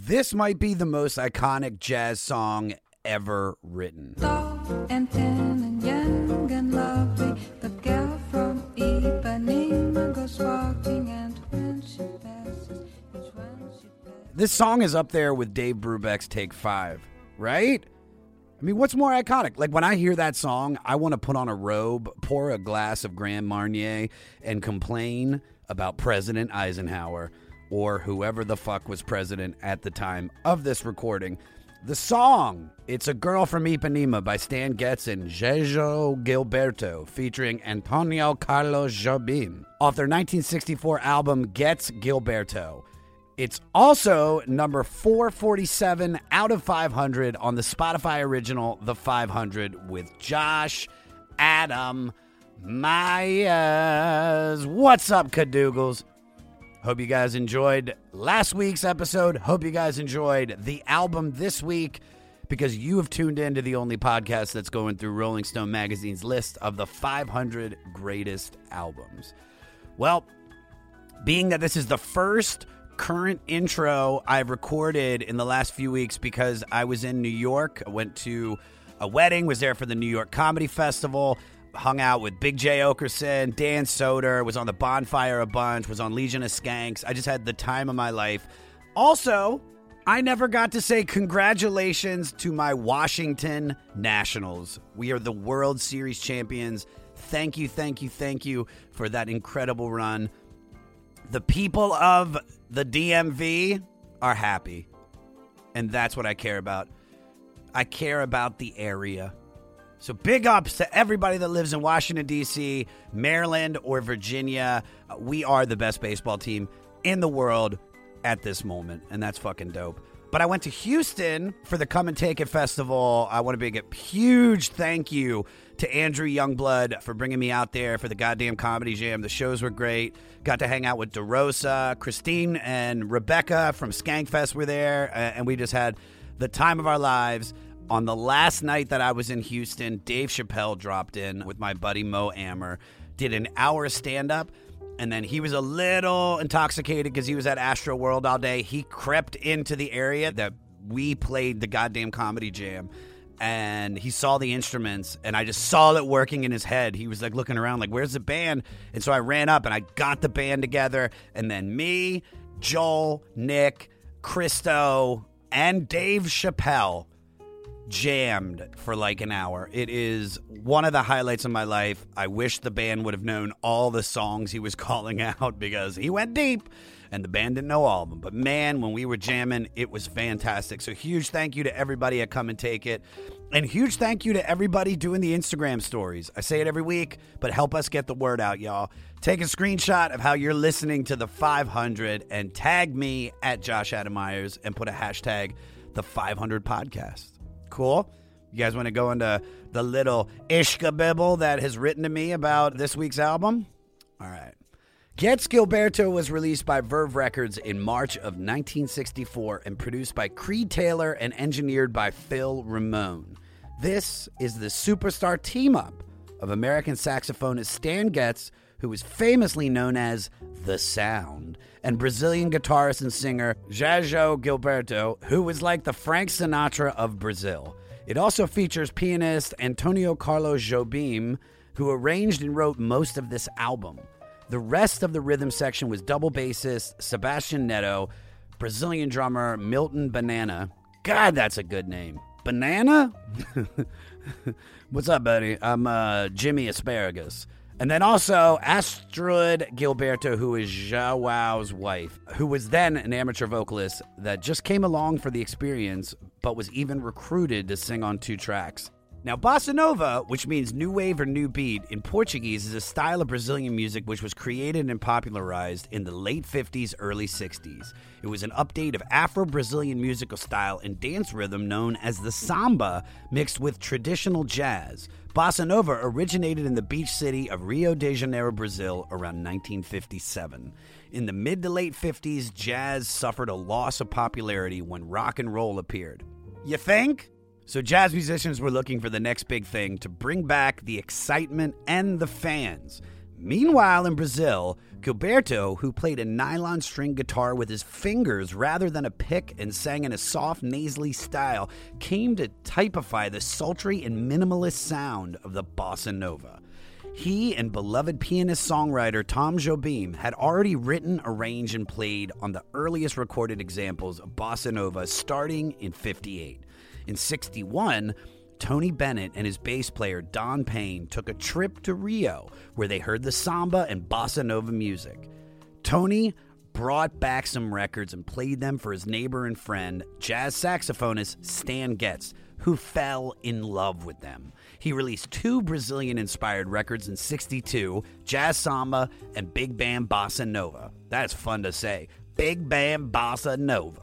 This might be the most iconic jazz song ever written. And and young and lovely, the girl from Ipanema goes walking, and when she passes, each one she passes. This song is up there with Dave Brubeck's Take Five, right? I mean, what's more iconic? Like when I hear that song, I want to put on a robe, pour a glass of Grand Marnier, and complain about President Eisenhower or whoever the fuck was president at the time of this recording. The song, It's a Girl from Ipanema by Stan Getz and Jejo Gilberto, featuring Antonio Carlos Jobim, off their 1964 album Getz Gilberto. It's also number 447 out of 500 on the Spotify original The 500 with Josh Adam Meyers. What's up, Cadoogles? Hope you guys enjoyed last week's episode. Hope you guys enjoyed the album this week because you have tuned in to the only podcast that's going through Rolling Stone Magazine's list of the 500 greatest albums. Well, being that this is the first current intro I've recorded in the last few weeks because I was in New York, I went to a wedding, was there for the New York Comedy Festival, hung out with Big Jay Oakerson, Dan Soder, was on the bonfire a bunch, was on Legion of Skanks. I just had the time of my life. Also, I never got to say congratulations to my Washington Nationals. We are the World Series champions. Thank you, thank you, thank you for that incredible run. The people of the DMV are happy. And that's what I care about. I care about the area. So big ups to everybody that lives in Washington, D.C., Maryland, or Virginia. We are the best baseball team in the world at this moment, and that's fucking dope. But I went to Houston for the Come and Take It Festival. I want to make a huge thank you to Andrew Youngblood for bringing me out there for the goddamn comedy jam. The shows were great. Got to hang out with DeRosa, Christine, and Rebecca from Skankfest were there, and we just had the time of our lives. On the last night that I was in Houston, Dave Chappelle dropped in with my buddy Mo Amer, did an hour stand up, and then he was a little intoxicated because he was at Astro World all day. He crept into the area that we played the goddamn comedy jam. And he saw the instruments, and I just saw it working in his head. He was like looking around, like, "Where's the band?" And so I ran up and I got the band together. And then me, Joel, Nick, Christo, and Dave Chappelle jammed for like an hour. It is one of the highlights of my life. I wish the band would have known all the songs he was calling out because he went deep and the band didn't know all of them. But man, when we were jamming, it was fantastic. So huge thank you to everybody at Come and Take It. And huge thank you to everybody doing the Instagram stories. I say it every week, but help us get the word out, y'all. Take a screenshot of how you're listening to the 500 and tag me at Josh Adam Meyers and put a hashtag the 500 podcast. Cool. You guys want to go into the little ishkabibble that has written to me about this week's album? All right. Getz Gilberto was released by Verve Records in March of 1964 and produced by Creed Taylor and engineered by Phil Ramone. This is the superstar team up of American saxophonist Stan Getz, who is famously known as The Sound, and Brazilian guitarist and singer Jajo Gilberto, who was like the Frank Sinatra of Brazil. It also features pianist Antonio Carlos Jobim, who arranged and wrote most of this album. The rest of the rhythm section was double bassist Sebastian Neto, Brazilian drummer Milton Banana. God, that's a good name. Banana? What's up, buddy? I'm uh, Jimmy Asparagus. And then also Astrud Gilberto, who is Joao's wife, who was then an amateur vocalist that just came along for the experience, but was even recruited to sing on two tracks. Now, bossa nova, which means new wave or new beat in Portuguese, is a style of Brazilian music which was created and popularized in the late 50s, early 60s. It was an update of Afro Brazilian musical style and dance rhythm known as the samba, mixed with traditional jazz. Bossa nova originated in the beach city of Rio de Janeiro, Brazil, around 1957. In the mid to late 50s, jazz suffered a loss of popularity when rock and roll appeared. You think? So, jazz musicians were looking for the next big thing to bring back the excitement and the fans. Meanwhile, in Brazil, Gilberto, who played a nylon string guitar with his fingers rather than a pick and sang in a soft, nasally style, came to typify the sultry and minimalist sound of the bossa nova. He and beloved pianist songwriter Tom Jobim had already written, arranged, and played on the earliest recorded examples of bossa nova starting in 58. In 61, Tony Bennett and his bass player Don Payne took a trip to Rio where they heard the samba and bossa nova music. Tony brought back some records and played them for his neighbor and friend, jazz saxophonist Stan Getz, who fell in love with them. He released two Brazilian inspired records in 62 Jazz Samba and Big Band Bossa Nova. That's fun to say. Big Band Bossa Nova.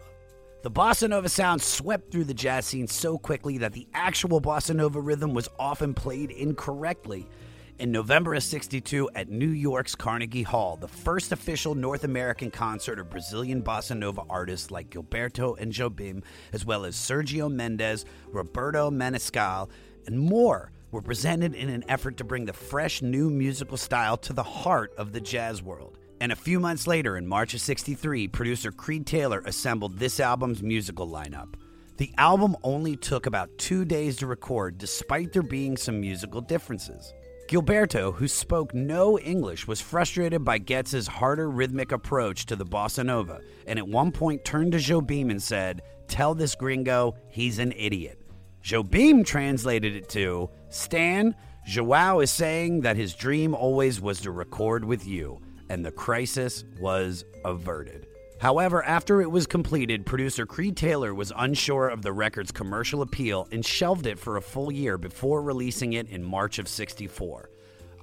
The bossa nova sound swept through the jazz scene so quickly that the actual bossa nova rhythm was often played incorrectly. In November of 62 at New York's Carnegie Hall, the first official North American concert of Brazilian bossa nova artists like Gilberto and Jobim, as well as Sergio Mendes, Roberto Menescal, and more, were presented in an effort to bring the fresh new musical style to the heart of the jazz world. And a few months later, in March of 63, producer Creed Taylor assembled this album's musical lineup. The album only took about two days to record, despite there being some musical differences. Gilberto, who spoke no English, was frustrated by Getz's harder rhythmic approach to the bossa nova, and at one point turned to Jobim and said, Tell this gringo he's an idiot. Jobim translated it to, Stan, Joao is saying that his dream always was to record with you and the crisis was averted. However, after it was completed, producer Creed Taylor was unsure of the record's commercial appeal and shelved it for a full year before releasing it in March of 64.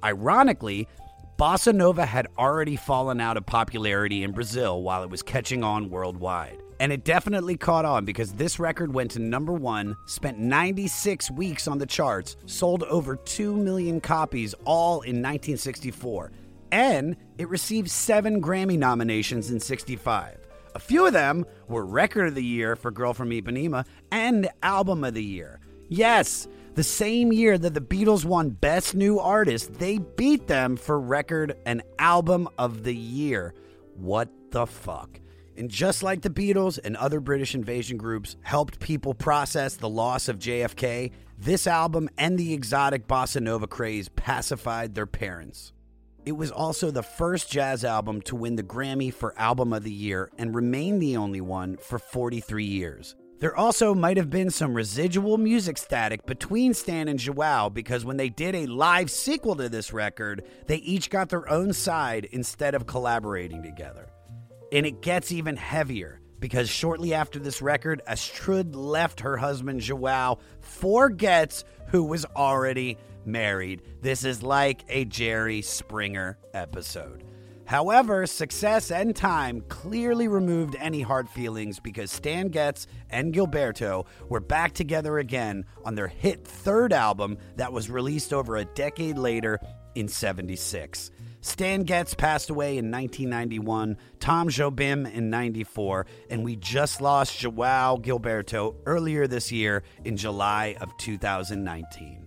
Ironically, Bossa Nova had already fallen out of popularity in Brazil while it was catching on worldwide. And it definitely caught on because this record went to number one, spent 96 weeks on the charts, sold over 2 million copies, all in 1964 and it received seven Grammy nominations in 65. A few of them were Record of the Year for Girl from Ipanema and Album of the Year. Yes, the same year that the Beatles won Best New Artist, they beat them for Record and Album of the Year. What the fuck? And just like the Beatles and other British invasion groups helped people process the loss of JFK, this album and the exotic bossa nova craze pacified their parents. It was also the first jazz album to win the Grammy for Album of the Year and remain the only one for 43 years. There also might have been some residual music static between Stan and Joao because when they did a live sequel to this record, they each got their own side instead of collaborating together. And it gets even heavier because shortly after this record, Astrud left her husband Joao for Getz, who was already married. This is like a Jerry Springer episode. However, success and time clearly removed any hard feelings because Stan Getz and Gilberto were back together again on their hit third album that was released over a decade later in 76. Stan Getz passed away in 1991, Tom Jobim in 94, and we just lost Joao Gilberto earlier this year in July of 2019.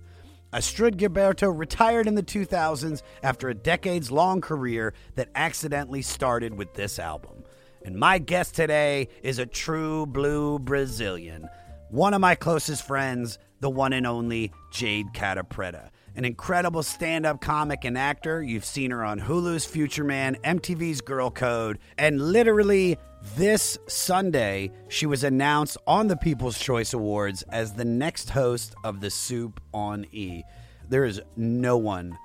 Astrud Gilberto retired in the 2000s after a decades long career that accidentally started with this album. And my guest today is a true blue Brazilian, one of my closest friends, the one and only Jade Catta-Preta. An incredible stand up comic and actor. You've seen her on Hulu's Future Man, MTV's Girl Code, and literally this Sunday, she was announced on the People's Choice Awards as the next host of The Soup on E. There is no one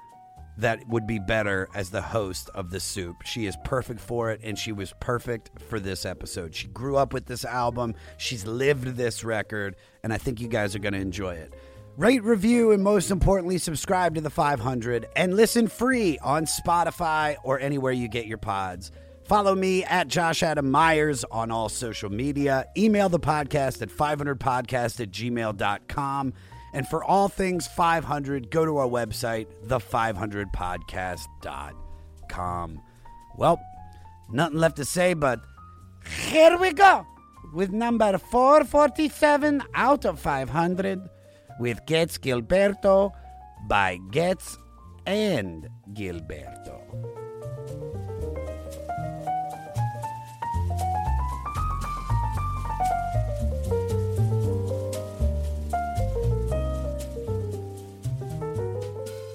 that would be better as the host of the soup. She is perfect for it, and she was perfect for this episode. She grew up with this album, she's lived this record, and I think you guys are going to enjoy it. Rate, review, and most importantly, subscribe to the 500 and listen free on Spotify or anywhere you get your pods. Follow me at Josh Adam Meyers on all social media. Email the podcast at 500podcast at gmail.com. And for all things 500, go to our website, the500podcast.com. Well, nothing left to say, but here we go with number 447 out of 500 with Getz Gilberto by Getz and Gilberto.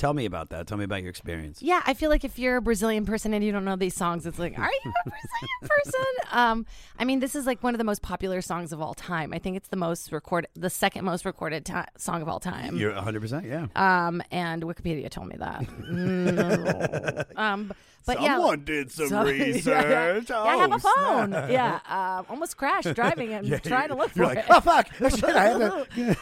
Tell me about that. Tell me about your experience. Yeah, I feel like if you're a Brazilian person and you don't know these songs, it's like, are you a Brazilian person? Um, I mean, this is like one of the most popular songs of all time. I think it's the most recorded, the second most recorded song of all time. You're 100%, yeah. Um, and Wikipedia told me that. Mm. um, but yeah, Someone did some So- research. Yeah, I have Oh, a phone. snap. Yeah, uh, almost crashed driving and trying to look for like, it. oh, fuck. Oh, shit, I had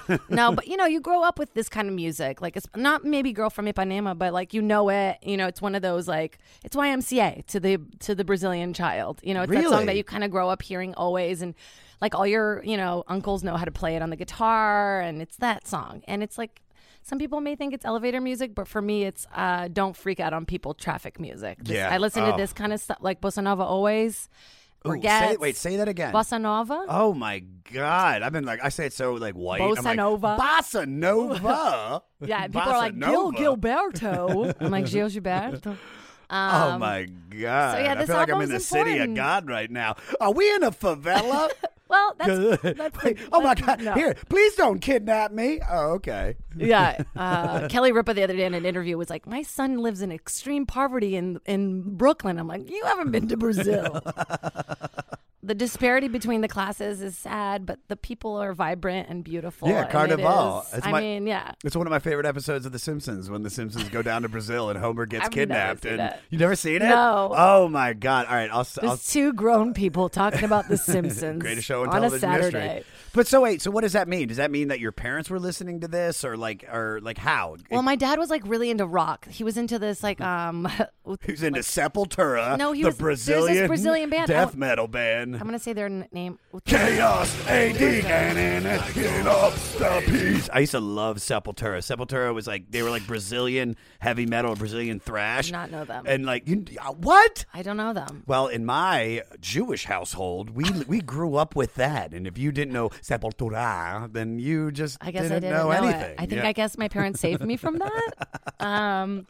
to. no, but you know, you grow up with this kind of music. Like it's not maybe "Girl from Ipanema," but like you know it. You know, it's one of those like it's YMCA to the to the Brazilian child. You know, it's that song that you kind of grow up hearing always, and like all your you know uncles know how to play it on the guitar, and it's that song. And it's like some people may think it's elevator music, but for me, it's uh, don't freak out on people traffic music. Yeah. I listen Oh. to this kind of stuff like bossa nova always. Ooh, say, wait, say that again. bossa nova. Oh my god! I've been like, I say it so like white. I'm Bossa like, nova. Bossa nova. Yeah, people Bossa are like Gil. Gilberto. I'm like Gil Gilberto. Oh Um, my god! so yeah, I this feel like I'm in the album's city of. God right now. Are we in a favela? Well, that's, that's Wait, oh my god! no. Here, please don't kidnap me. Oh, okay. yeah. Uh, Kelly Ripa the other day in an interview was like, "My son lives in extreme poverty in in Brooklyn." I'm like, "You haven't been to Brazil." the disparity between the classes is sad, but the people are vibrant and beautiful. Yeah, and it Carnival. It's I my- mean, yeah. It's one of my favorite episodes of The Simpsons when The Simpsons go down to Brazil and Homer gets I've kidnapped. and it. you never seen it? No. Oh my god! All right, I'll. I'll two grown people talking about The Simpsons Greatest show on, a television Saturday. history. But so wait, so what does that mean? Does that mean that your parents were listening to this, or like, or like how? Well, my dad was like really into rock. He was into this like um. He was into Sepultura, No, he the was- there's this Brazilian Brazilian band. death metal band. I'm gonna say their n- name. Chaos, AD, and get up the peace. I used to love Sepultura. Sepultura was like they were like Brazilian heavy metal, Brazilian thrash. I did not know them. And like you, uh, what? I don't know them. Well, in my Jewish household, we we grew up with that, and if you didn't know Sepultura, then you just I guess didn't, I didn't know, know, anything. it. I think Yeah. I guess my parents saved me from that. Um,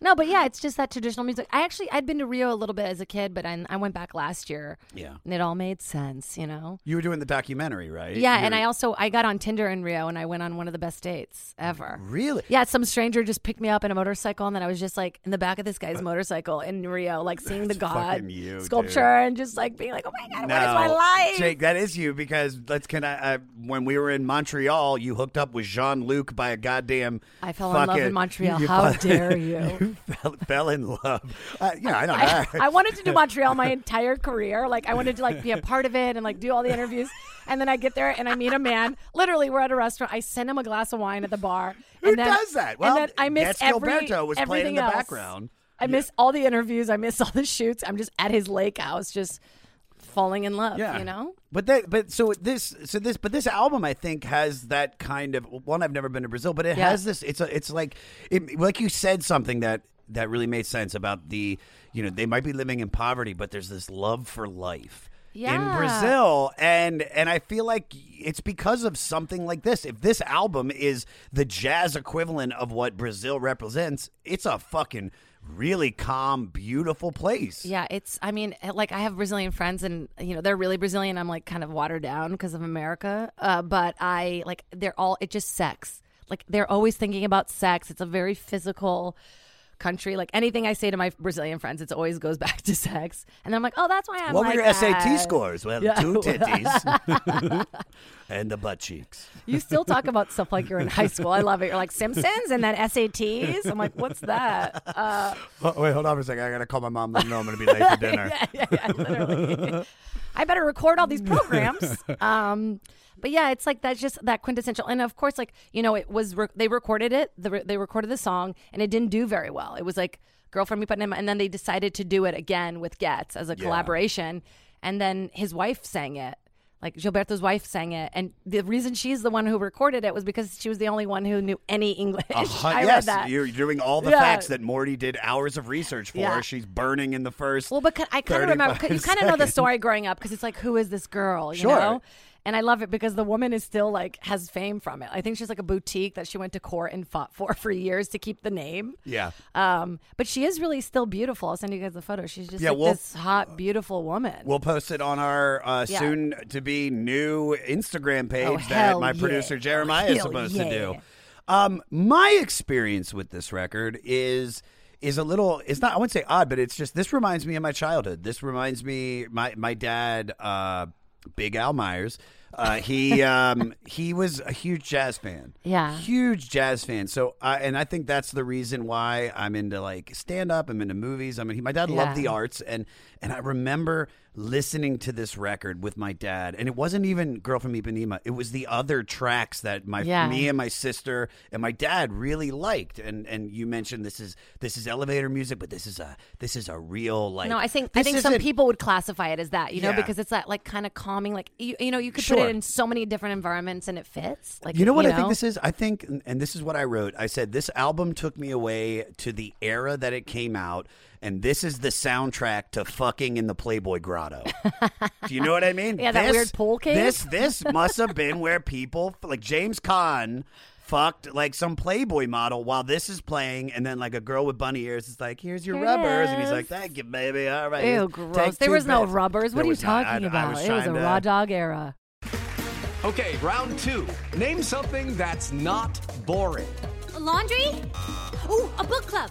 no, but yeah, it's just that traditional music. I actually I'd been to Rio a little bit as a kid, but I, I went back last year. Yeah. and it all made sense, you know. You were doing the documentary, right? Yeah, and You're- I also I got on Tinder in Rio, and I went on one of the best dates ever. really. Yeah, some stranger just picked me up in a motorcycle, and then I was just like in the back of this guy's motorcycle in Rio, like seeing the God you, sculpture and just like being like, "Oh my god, No, what is my life?" Jake, that is you because let's can I, I when we were in Montreal, you hooked up with Jean Luc by a goddamn. I fell in love in Montreal. How dare you. you fell, fell in love. Uh, you know, I I. I wanted to do Montreal my entire career. Like I wanted to like be a part of it and like do all the interviews. And then I get there and I meet a man. Literally, we're at a restaurant. I send him a glass of wine at the bar. Who and then, does that? Well, and then I miss every Gilberto was playing in the else. background. I miss all the interviews. I miss all the shoots. I'm just at his lake house, just falling in love. Yeah. You know. But that, but so this, so this, but this album, I think, has that kind of one. I've never been to Brazil, but it Yeah. has this. It's a, it's like, it, like you said something that that really made sense about the, you know, they might be living in poverty, but there's this love for life. In Brazil, and and I feel like it's because of something like this. If this album is the jazz equivalent of what Brazil represents, it's a fucking really calm, beautiful place. Yeah, it's. I mean, eh, like I have Brazilian friends, and you know they're really Brazilian. I'm like kind of watered down because of America, uh, but I like they're all. It just sex. Like they're always thinking about sex. It's a very physical country. Like anything I say to my Brazilian friends, it always goes back to sex. And I'm like, oh, that's why I'm. What like were your SAT scores? Well, Yeah. two titties and the butt cheeks. You still talk about stuff like you're in high school. I love it. You're like Simpsons and then SATs. I'm like, what's that? Uh, Oh, wait, hold on for a second. I gotta call my mom. Let her know I'm gonna be late for dinner. yeah, yeah, yeah, literally. I better record all these programs. Um, but yeah, it's like that's just that quintessential. And of course, like you know, it was re- they recorded it. The, re- they recorded the song, and it didn't do very well. It was like girlfriend me Ipanema, and then they decided to do it again with Getz as a collaboration. And then his wife sang it. Like Gilberto's wife sang it, and the reason she's the one who recorded it was because she was the only one who knew any English. Hun- uh-huh. I read that. you're doing all the Yeah. facts that Morty did hours of research for. Yeah. She's burning in the first. Well, but I kind of remember. You kind of know the story growing up because it's like, who is this girl? You Sure. know. And I love it because the woman is still like has fame from it. I think she's like a boutique that she went to court and fought for for years to keep the name. Yeah. Um, but she is really still beautiful. I'll send you guys the photo. She's just Yeah, like we'll- this hot, beautiful woman. We'll post it on our uh, Yeah. soon to be new Instagram page Oh, that my yeah. producer Jeremiah is Hell supposed to do. Um, my experience with this record is is a little it's not I wouldn't say odd, but it's just this reminds me of my childhood. This reminds me my my dad, uh, Big Al Meyers. Uh, he um, he was a huge jazz fan. Yeah. huge jazz fan. So, I and I think that's the reason why I'm into like stand up. I'm into movies. I mean, he, my dad loved the arts, and and I remember listening to this record with my dad, and it wasn't even "Girl from Ipanema." It was the other tracks that my Yeah. me and my sister and my dad really liked. And and you mentioned this is this is elevator music, but this is a this is a real like. no, I think I think some people would classify it as that, you know, Yeah. because it's that like kind of calming, like you, you know, you could put it in so many different environments and it fits. Like You know what I think this is? I think, and this is what I wrote. I said this album took me away to the era that it came out, and this is the soundtrack to fucking in the Playboy Grotto. Do you know what I mean? Yeah, that This- weird pool cave? This this must have been where people like James Caan fucked like some Playboy model while this is playing, and then like a girl with bunny ears is like, "Here's your Here it rubbers," and he's like, "Thank you, baby. All right." Ew, take gross. There two was no bits." rubbers. There What are you was not. talking I- I about? was it was a to- raw dog era. Okay, round two. Name something that's not boring. A laundry? Ooh, a book club.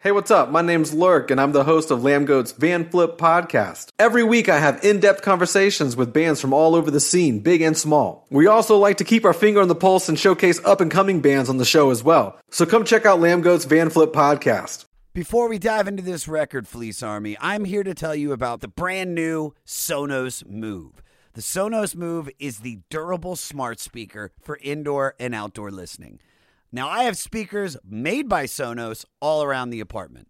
Hey, what's up? My name's Lurk, and I'm the host of Lambgoat's Van Flip podcast. Every week, I have in depth conversations with bands from all over the scene, big and small. We also like to keep our finger on the pulse and showcase up and coming bands on the show as well. So come check out Lambgoat's Van Flip podcast. Before we dive into this record, Fleece Army, I'm here to tell you about the brand new Sonos Move. The Sonos Move is the durable smart speaker for indoor and outdoor listening. Now, I have speakers made by Sonos all around the apartment.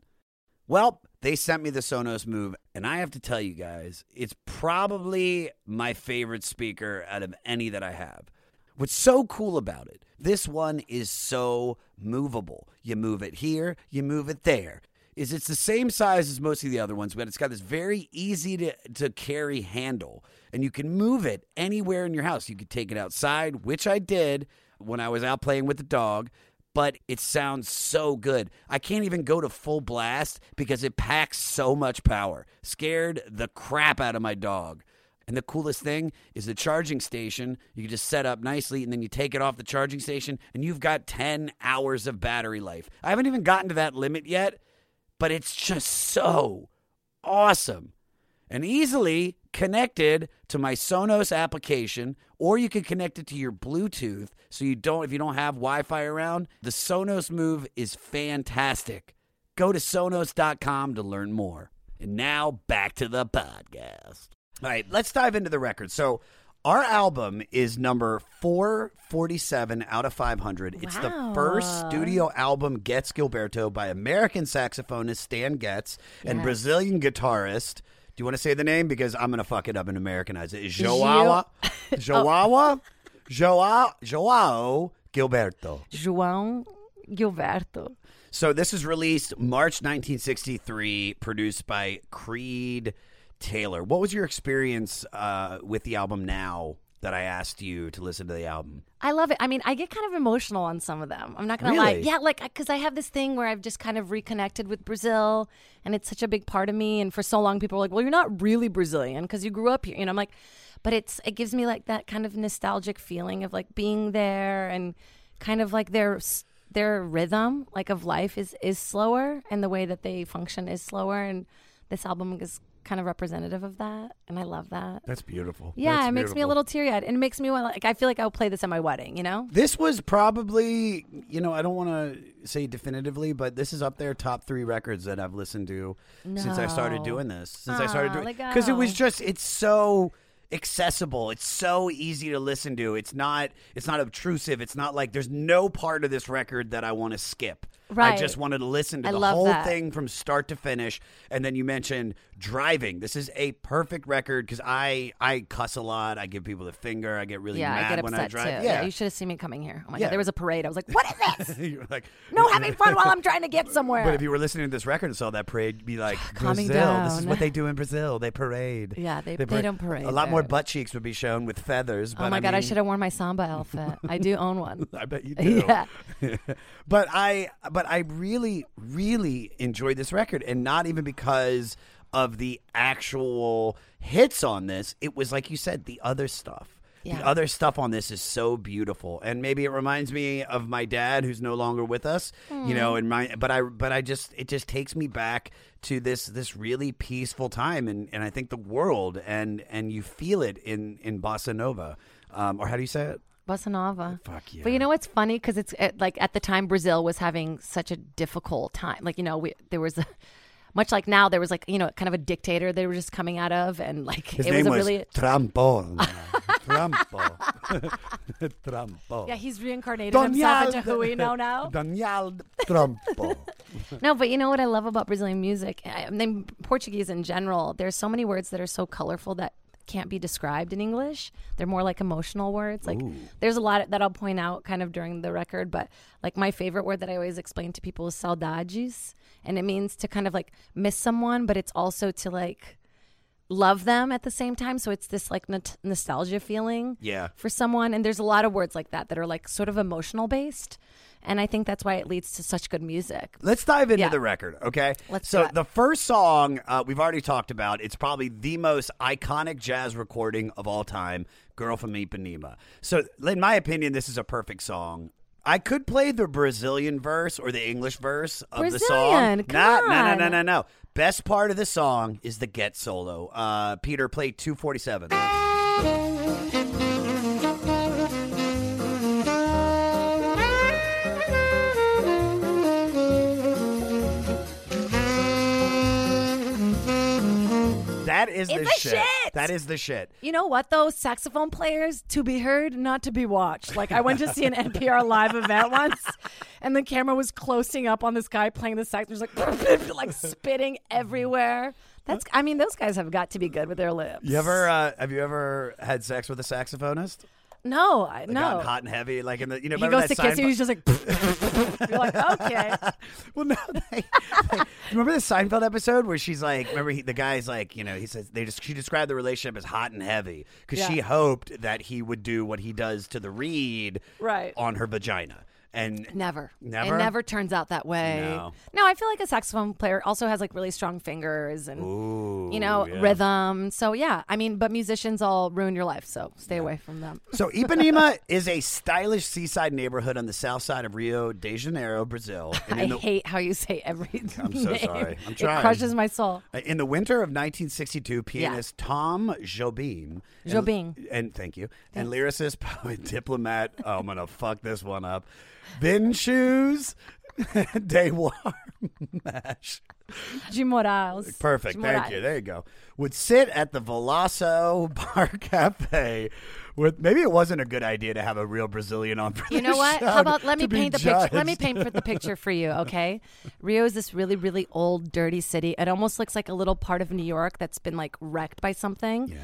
Well, they sent me the Sonos Move, and I have to tell you guys, it's probably my favorite speaker out of any that I have. What's so cool about it, this one is so movable. You move it here, you move it there. Is it's the same size as most of the other ones, but it's got this very easy to, to carry handle. And you can move it anywhere in your house. You could take it outside, which I did when I was out playing with the dog, but it sounds so good. I can't even go to full blast because it packs so much power. Scared the crap out of my dog. And the coolest thing is the charging station. You can just set up nicely and then you take it off the charging station and you've got 10 hours of battery life. I haven't even gotten to that limit yet, but it's just so awesome. and easily connected to my Sonos application, or you can connect it to your Bluetooth so you don't if you don't have Wi-Fi around. The Sonos Move is fantastic. Go to sonos.com to learn more. And now back to the podcast. All right, let's dive into the record. So our album is number 447 out of 500. It's the first studio album Getz Gilberto by American saxophonist Stan Getz and Brazilian guitarist. Do you want to say the name? Because I'm going to fuck it up and Americanize it. Joao. Joao. Joao. Joao Gilberto. João Gilberto. So this is released March 1963, produced by Creed Taylor. What was your experience uh, with the album now that I asked you to listen to the album? I love it. I mean, I get kind of emotional on some of them. I'm not gonna lie. Yeah, like because I have this thing where I've just kind of reconnected with Brazil, and it's such a big part of me. And for so long, people were like, "Well, you're not really Brazilian because you grew up here." You know, I'm like, but it's it gives me like that kind of nostalgic feeling of like being there and kind of like their their rhythm like of life is is slower and the way that they function is slower and this album is kind of representative of that and I love that. That's beautiful. Yeah, That's it makes me a little teary eyed, and it makes me want like I feel like I'll play this at my wedding. You know? This was probably, you know, I don't want to say definitively, but this is up there top three records that I've listened to since I started doing this. Since I started doing because it was just it's so accessible. It's so easy to listen to. It's not it's not obtrusive. It's not like there's no part of this record that I want to skip. I just wanted to listen to I the whole that. thing from start to finish. And then you mentioned driving. This is a perfect record because I I cuss a lot. I give people the finger. I get really yeah, mad I get when I drive. too. Yeah, you should have seen me coming here. Oh my Yeah. god, there was a parade. I was like, "What is this? You're like no having fun while I'm trying to get somewhere." But if you were listening to this record and saw that parade, you'd be like, Brazil. This is down. what they do in Brazil. They parade. Yeah, they- they don't parade A lot more butt cheeks would be shown with feathers. Oh but oh my god, I should have worn my samba outfit. I do own one. I bet you do. Yeah. but I but I really really enjoyed this record and not even because of the actual hits on this. It was like you said the other stuff. Yeah. The other stuff on this is so beautiful, and maybe it reminds me of my dad, who's no longer with us. You know, and my but I but I just it just takes me back to this this really peaceful time, and and I think the world and and you feel it in in bossa nova, um, or how do you say it? Bossa Nova. Fuck yeah. But you know what's funny? Because it's uh, like at the time Brazil was having such a difficult time. Like you know, we, there was. A, much like now, there was like you know, kind of a dictator they were just coming out of, and like His it name was a was really Trampo. Trampo. Trampo. yeah. He's reincarnated himself into who we know now. Daniel Trampo. No, but you know what I love about Brazilian music? I I mean, Portuguese in general, there's so many words that are so colorful that can't be described in English. They're more like emotional words. Like there's a lot that I'll point out kind of during the record, but like my favorite word that I always explain to people is saudades, and it means to kind of like miss someone, but it's also to like love them at the same time. So it's this like not- nostalgia feeling Yeah. for someone. And there's a lot of words like that that are like sort of emotional based. And I think that's why it leads to such good music. Let's dive into yeah. the record, okay? Let's so, the first song uh, we've already talked about, it's probably the most iconic jazz recording of all time Girl from Ipanema. So, in my opinion, this is a perfect song I could play the Brazilian verse or the English verse of Brazilian, the song. Come on. No, no, no, no, no. Best part of the song is the Getz solo. Uh, Peter played 247. That is the, shit. shit. That is the shit. You know what though? Saxophone players to be heard, not to be watched. Like I went to see an NPR live event once, and the camera was closing up on this guy playing the sax. There's like like spitting everywhere. That's. I mean, those guys have got to be good with their lips. You ever uh, have you ever had sex with a saxophonist? No, I Like, no. hot and heavy, like in the you know. he goes to kiss you. He's just like. You're like okay. well, no. They, they- remember the Seinfeld episode where she's like, remember he, the guy's like, you know, he says they just she described the relationship as hot and heavy because she hoped that he would do what he does to the reed Right. on her vagina. And Never. Never? It never turns out that way. No. No, I feel like a saxophone player also has like really strong fingers and Ooh, you know yeah. rhythm. So yeah, I mean, but musicians all ruin your life, so stay away from them. So Ipanema is a stylish seaside neighborhood on the south side of Rio de Janeiro, Brazil. And I the, hate how you say everything. I'm so name. sorry. I'm trying. It trying. crushes my soul. Uh, in the winter of 1962, pianist Tom Jobim, Jobim. and, thank you, and lyricist, poet, diplomat. Oh, I'm gonna fuck this one up. Bin shoes, day war mash. De Morales. Perfect. De Thank Moraes. you. There you go. Would sit at the Veloso Bar Cafe with maybe it wasn't a good idea to have a real Brazilian on. for You know what? How about let me paint the picture? Let me paint for the picture for you, okay? Rio is this really, really old, dirty city. It almost looks like a little part of New York that's been like wrecked by something. Yeah.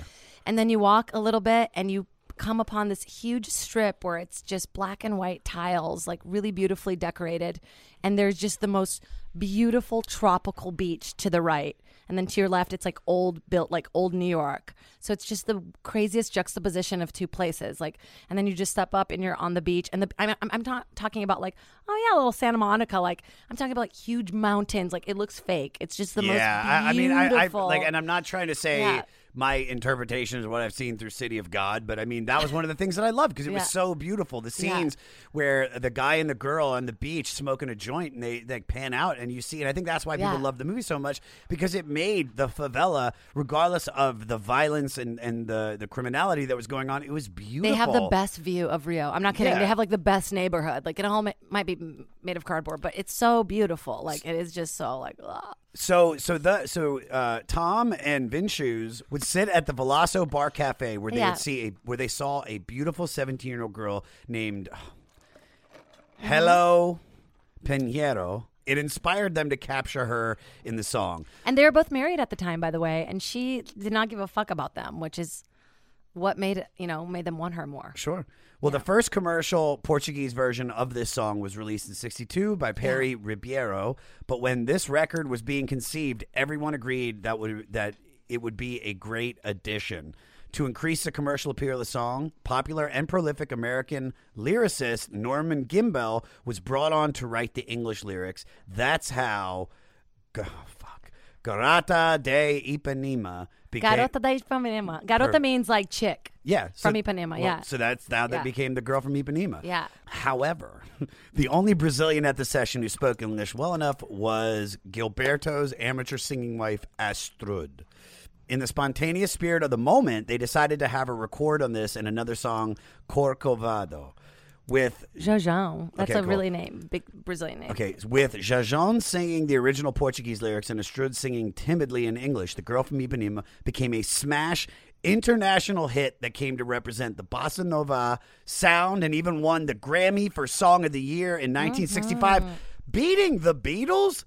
And then you walk a little bit and you come upon this huge strip where it's just black and white tiles, like really beautifully decorated. And there's just the most beautiful tropical beach to the right. And then to your left, it's like old built, like old New York. So it's just the craziest juxtaposition of two places. Like, and then you just step up and you're on the beach. And the I'm I'm, I'm ta- talking about like, oh yeah, little Santa Monica. Like I'm talking about like huge mountains. Like it looks fake. It's just the yeah, most I, I mean, I, I like, and I'm not trying to say Yeah. My interpretation is what I've seen through City of God, but I mean that was one of the things that I loved because it Yeah. was so beautiful. The Yeah. scenes where the guy and the girl on the beach smoking a joint and they they pan out and you see, and I think that's why people Yeah. love the movie so much because it made the favela, regardless of the violence and and the the criminality that was going on, it was beautiful. They have the best view of Rio. I'm not kidding. Yeah. They have like the best neighborhood. Like it all might be made of cardboard, but it's so beautiful. Like it is just so like. ugh. So so the so uh, Tom and Vinshoes would sit at the Veloso Bar Cafe where they Yeah. would see a where they saw a beautiful seventeen year old girl named Helô Pinheiro. It inspired them to capture her in the song. And they were both married at the time, by the way, and she did not give a fuck about them, which is what made it, you know, made them want her more. Sure. Well, the first commercial Portuguese version of this song was released in 62 by Pery Ribeiro, but when this record was being conceived, everyone agreed that would that it would be a great addition. To increase the commercial appeal of the song, popular and prolific American lyricist Norman Gimbel was brought on to write the English lyrics. That's how oh, fuck. Garata de Ipanema became Garota da Ipanema. Garota means like chick. yeah, From Ipanema, well, yeah. So that's now that Yeah. became the girl from Ipanema. Yeah. However, the only Brazilian at the session who spoke English well enough was Gilberto's amateur singing wife Astrud. In the spontaneous spirit of the moment, they decided to have her record on this and another song, Corcovado, with Jojo. That's Okay, a cool. really name, big Brazilian name. Okay, with Jajon singing the original Portuguese lyrics and Astrud singing timidly in English, the girl from Ipanema became a smash international hit that came to represent the bossa nova sound and even won the Grammy for Song of the Year in 1965, uh-huh. beating the Beatles.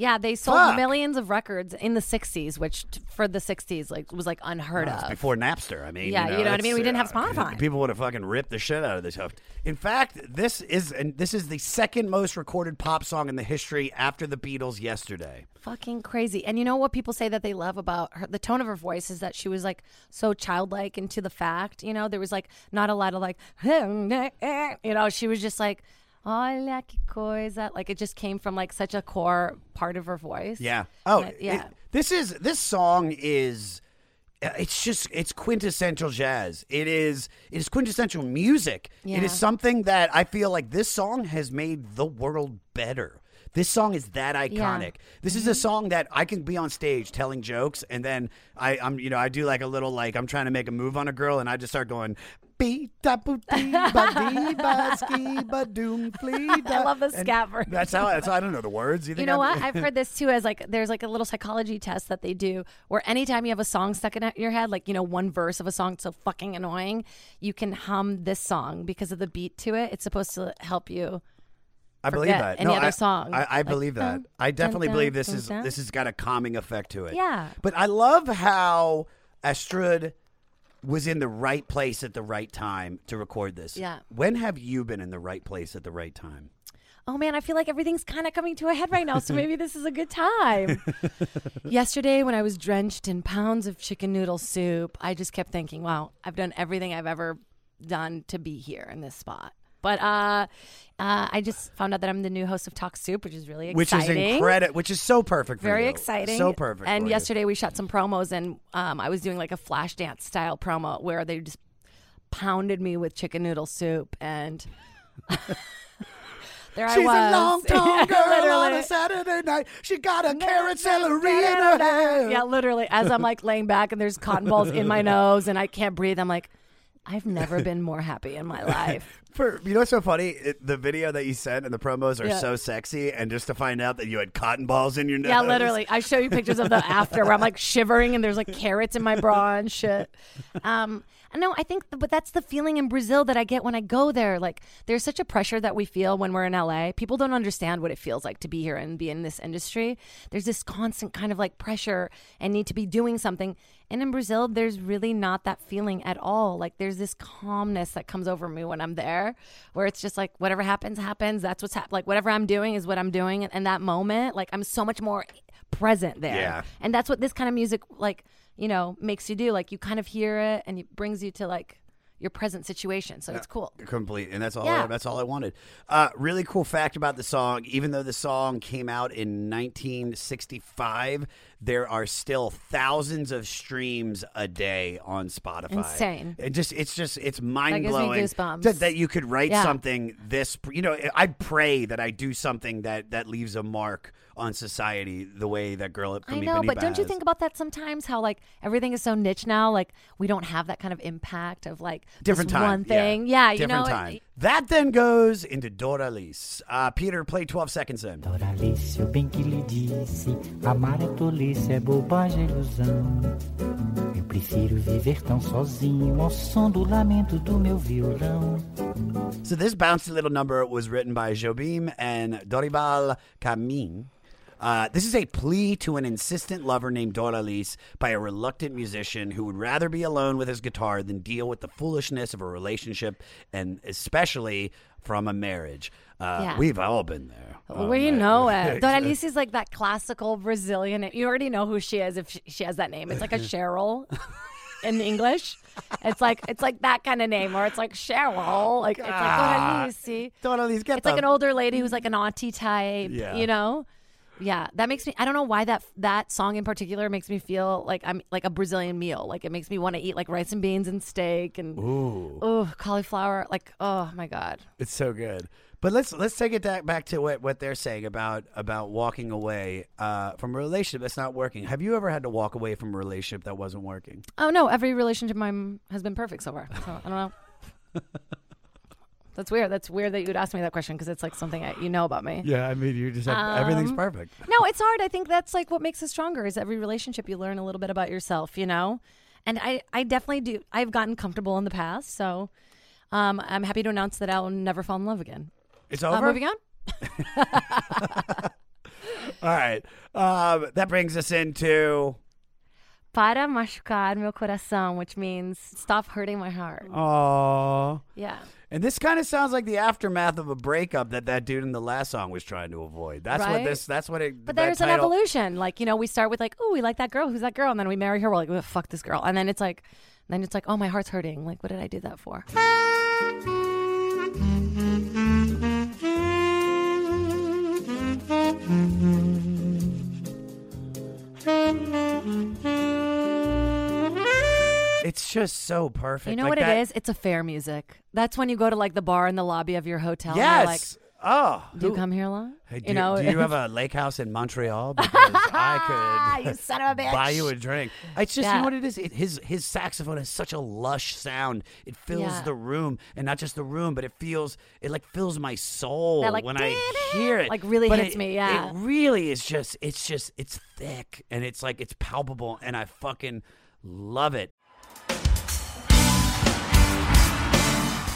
Yeah, they sold Fuck. millions of records in the '60s, which t- for the '60s like was like unheard Well, it's of. before Napster. I mean, Yeah, you know what I mean? We didn't have uh, Spotify. People would have fucking ripped the shit out of this stuff. In fact, this is and this is the second most recorded pop song in the history after the Beatles. Yesterday. Fucking crazy. And you know what people say that they love about her? The tone of her voice is that she was like so childlike and to the fact. You know, there was like not a lot of like, you know, she was just like, olha que coisa. Like it just came from like such a core part of her voice. Yeah. Oh, it- yeah. it- this is this song is. uh, It's just it's quintessential jazz. It is it is quintessential music. It Yeah. is something that I feel like this song has made the world better. This song is that iconic. This is a mm-hmm. song that I can be on stage telling jokes, and then I, I'm, you know, I do like a little like I'm trying to make a move on a girl, and I just start going. "Bee da boo dee ba dee ba ski ba doom flee. I love the scat version. That's how. That's how I don't know the words. You, You know I'm- what? I've heard this too as like there's like a little psychology test that they do where anytime you have a song stuck in your head, like, you know, one verse of a song so fucking annoying, you can hum this song because of the beat to it. It's supposed to help you. I believe that. any no, other I, song. I, I Like, believe that. dun, I definitely dun, believe this dun, is this has got a calming effect to it. Yeah. But I love how Astrud was in the right place at the right time to record this. Yeah. When have you been in the right place at the right time? Oh man, I feel like everything's kind of coming to a head right now, so maybe this is a good time. Yesterday, when I was drenched in pounds of chicken noodle soup, I just kept thinking, wow, I've done everything I've ever done to be here in this spot. But uh, uh, I just found out that I'm the new host of Talk Soup, which is really which is incredible. Which is so perfect. For Very you. exciting. So perfect. And for you. yesterday we shot some promos, and um, I was doing like a flash dance style promo where they just pounded me with chicken noodle soup, and there I was. She's a long tall girl on a Saturday night. She got a carrot celery in her hair. Yeah, literally. As I'm like laying back and there's cotton balls in my nose and I can't breathe, I'm like, I've never been more happy in my life. For you know what's so funny? It, the video that you sent and the promos are Yeah. so sexy, and just to find out that you had cotton balls in your nose. Yeah, literally. I show you pictures of the after where I'm like shivering and there's like carrots in my bra and shit. Um, no, I think, but that's the feeling in Brazil that I get when I go there. Like, there's such a pressure that we feel when we're in LA. People don't understand what it feels like to be here and be in this industry. There's this constant kind of like pressure and need to be doing something. And in Brazil, there's really not that feeling at all. Like, there's this calmness that comes over me when I'm there, where it's just like, whatever happens, happens. That's what's happening. Like, whatever I'm doing is what I'm doing. And, and that moment, like, I'm so much more present there. Yeah. And that's what this kind of music, like, you know, makes you do. Like, you kind of hear it and it brings you to, like, your present situation. So it's cool. complete and that's all Yeah. I, that's all I wanted uh, really cool fact about the song even though the song came out in 1965 there are still thousands of streams a day on Spotify Insane. it just it's just it's mind-blowing goosebumps. that, that you could write Yeah. something this you know I pray that I do something that that leaves a mark on society the way that girl from I know, Ipanema but don't you has. think about that sometimes? How like everything is so niche now. Like we don't have that kind of impact of like different this time. one thing. Yeah, you different know. time. That then goes into Doralice. Uh, Peter, play 12 seconds in. Doralice, eu bem que lhe disse, amar é tolice, é bobagem, é ilusão. Eu prefiro viver tão sozinho ao som do lamento do meu violão. So this bouncy little number was written by Jobim and Dorival Caymmi. Uh, this is a plea to an insistent lover named Doralice by a reluctant musician who would rather be alone with his guitar than deal with the foolishness of a relationship and especially from a marriage. Uh, Yeah. We've all been there. Oh, you man. know it. Doralice is like that classical Brazilian. You already know who she is if she, has that name. It's like a Cheryl in English. It's like it's like that kind of name, or it's like Cheryl. Like it's like Doralice. Doralice, get It's like an older lady who's like an auntie type. Yeah. You know. Yeah, that makes me. I don't know why that that song in particular makes me feel like I'm like a Brazilian meal. Like it makes me want to eat like rice and beans and steak and Ooh. oh cauliflower. Like oh my god. It's so good. But let's let's take it back back to what, what they're saying about about walking away uh, from a relationship that's not working. Have you ever had to walk away from a relationship that wasn't working? Oh no, every relationship mine has been perfect so far. So I don't know. That's weird. That's weird that you would ask me that question because it's like something I, you know about me. Yeah, I mean, you just everything's perfect. No, it's hard. I think that's like what makes us stronger. Is every relationship you learn a little bit about yourself, you know. And I, I definitely do. I've gotten comfortable in the past, so um, I'm happy to announce that I'll never fall in love again. It's over. Uh, over. moving on. All right, um, that brings us into Para machucar meu coração, which means stop hurting my heart. oh, Yeah. And this kind of sounds like the aftermath of a breakup that that dude in the last song was trying to avoid. That's what this. That's what it. But there's an evolution. Like, you know, we start with like, oh, we like that girl. Who's that girl? And then we marry her. We're like, oh, fuck this girl. And then it's like, then it's like, oh, my heart's hurting. Like, what did I do that for? It's just so perfect. You know Like what that- it is? It's fair music. That's when you go to like the bar in the lobby of your hotel. Yes. Like, oh, do you who- come here a lot? Hey, do, you know, do you have a lake house in Montreal? Because I could you son of a bitch. buy you a drink. It's just you know what it is. It, his his saxophone has such a lush sound. It fills Yeah. the room, and not just the room, but it feels it like fills my soul That, like, when I hear it. like, really But hits it- me, yeah. it really is just it's just it's thick and it's like it's palpable, and I fucking love it.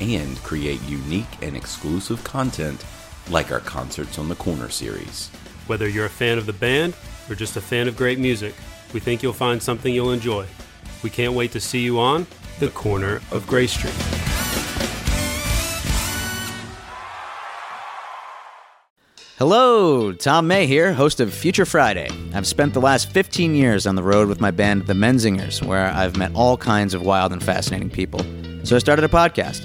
and create unique and exclusive content like our Concerts on the Corner series. Whether you're a fan of the band or just a fan of great music, we think you'll find something you'll enjoy. We can't wait to see you on The Corner of Gray Street. Hello, Tom May here, host of Future Friday. I've spent the last 15 years on the road with my band, The Menzingers, where I've met all kinds of wild and fascinating people. So I started a podcast.